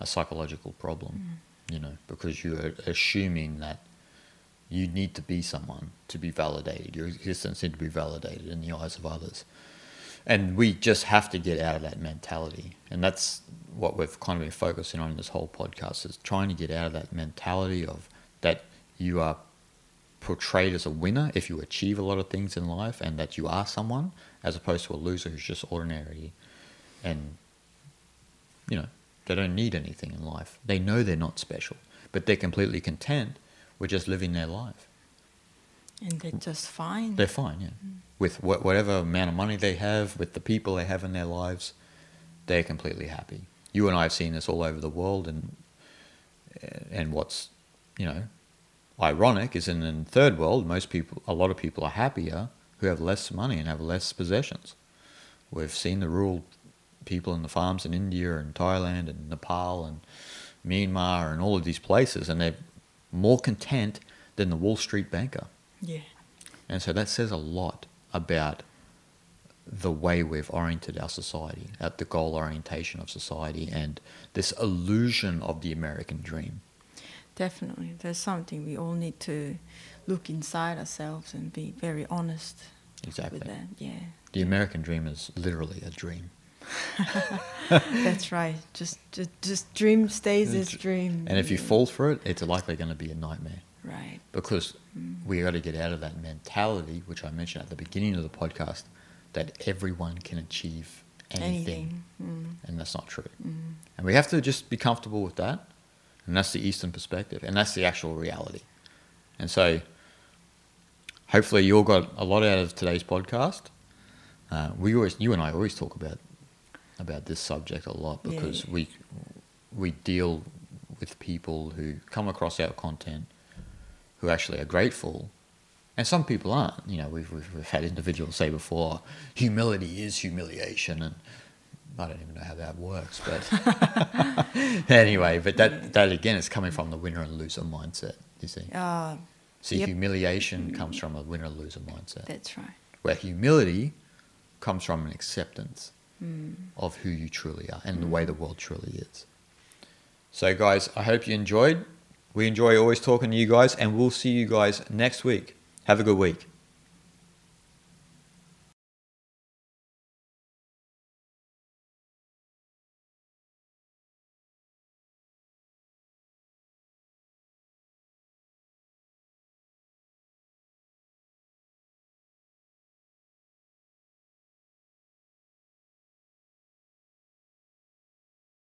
Speaker 1: a psychological problem, mm. you know, because you're assuming that you need to be someone to be validated. Your existence needs to be validated in the eyes of others. And we just have to get out of that mentality. And that's what we've kind of been focusing on in this whole podcast is trying to get out of that mentality of that you are portrayed as a winner if you achieve a lot of things in life and that you are someone as opposed to a loser who's just ordinary and you know they don't need anything in life. They know they're not special but they're completely content with just living their life.
Speaker 2: And they're just fine.
Speaker 1: they're fine yeah. Mm. With wha- whatever amount of money they have with the people they have in their lives they're completely happy. You and i have seen this all over the world and and what's you know ironic is in the third world most people a lot of people are happier who have less money and have less possessions we've seen the rural people in the farms in india and thailand and nepal and myanmar and all of these places and they're more content than the wall street banker
Speaker 2: yeah.
Speaker 1: and so that says a lot about the way we've oriented our society, at the goal orientation of society, and this illusion of the American dream.
Speaker 2: Definitely. There's something we all need to look inside ourselves and be very honest
Speaker 1: Exactly.
Speaker 2: with. Yeah.
Speaker 1: The American dream is literally a dream.
Speaker 2: That's right. Just, just just dream stays as dream.
Speaker 1: And if you fall for it, it's likely going to be a nightmare
Speaker 2: Right.
Speaker 1: because we got to get out of that mentality, which I mentioned at the beginning of the podcast, that everyone can achieve anything.
Speaker 2: Mm.
Speaker 1: And that's not true.
Speaker 2: Mm.
Speaker 1: And we have to just be comfortable with that. And that's the Eastern perspective. And that's the actual reality. And so hopefully you all got a lot out of today's podcast. Uh, we always, you and I always talk about about this subject a lot because
Speaker 2: yeah.
Speaker 1: we we deal with people who come across our content who actually are grateful, and some people aren't. You know, we've we've, we've had individuals say before, humility is humiliation, and I don't even know how that works, but anyway, but that that again is coming from the winner and loser mindset. You see,
Speaker 2: Uh,
Speaker 1: see,
Speaker 2: yep.
Speaker 1: humiliation comes from a winner loser mindset,
Speaker 2: that's right.
Speaker 1: where humility comes from an acceptance
Speaker 2: Mm.
Speaker 1: of who you truly are and the way the world truly is. So, guys, I hope you enjoyed. We enjoy always talking to you guys, and we'll see you guys next week. Have a good week.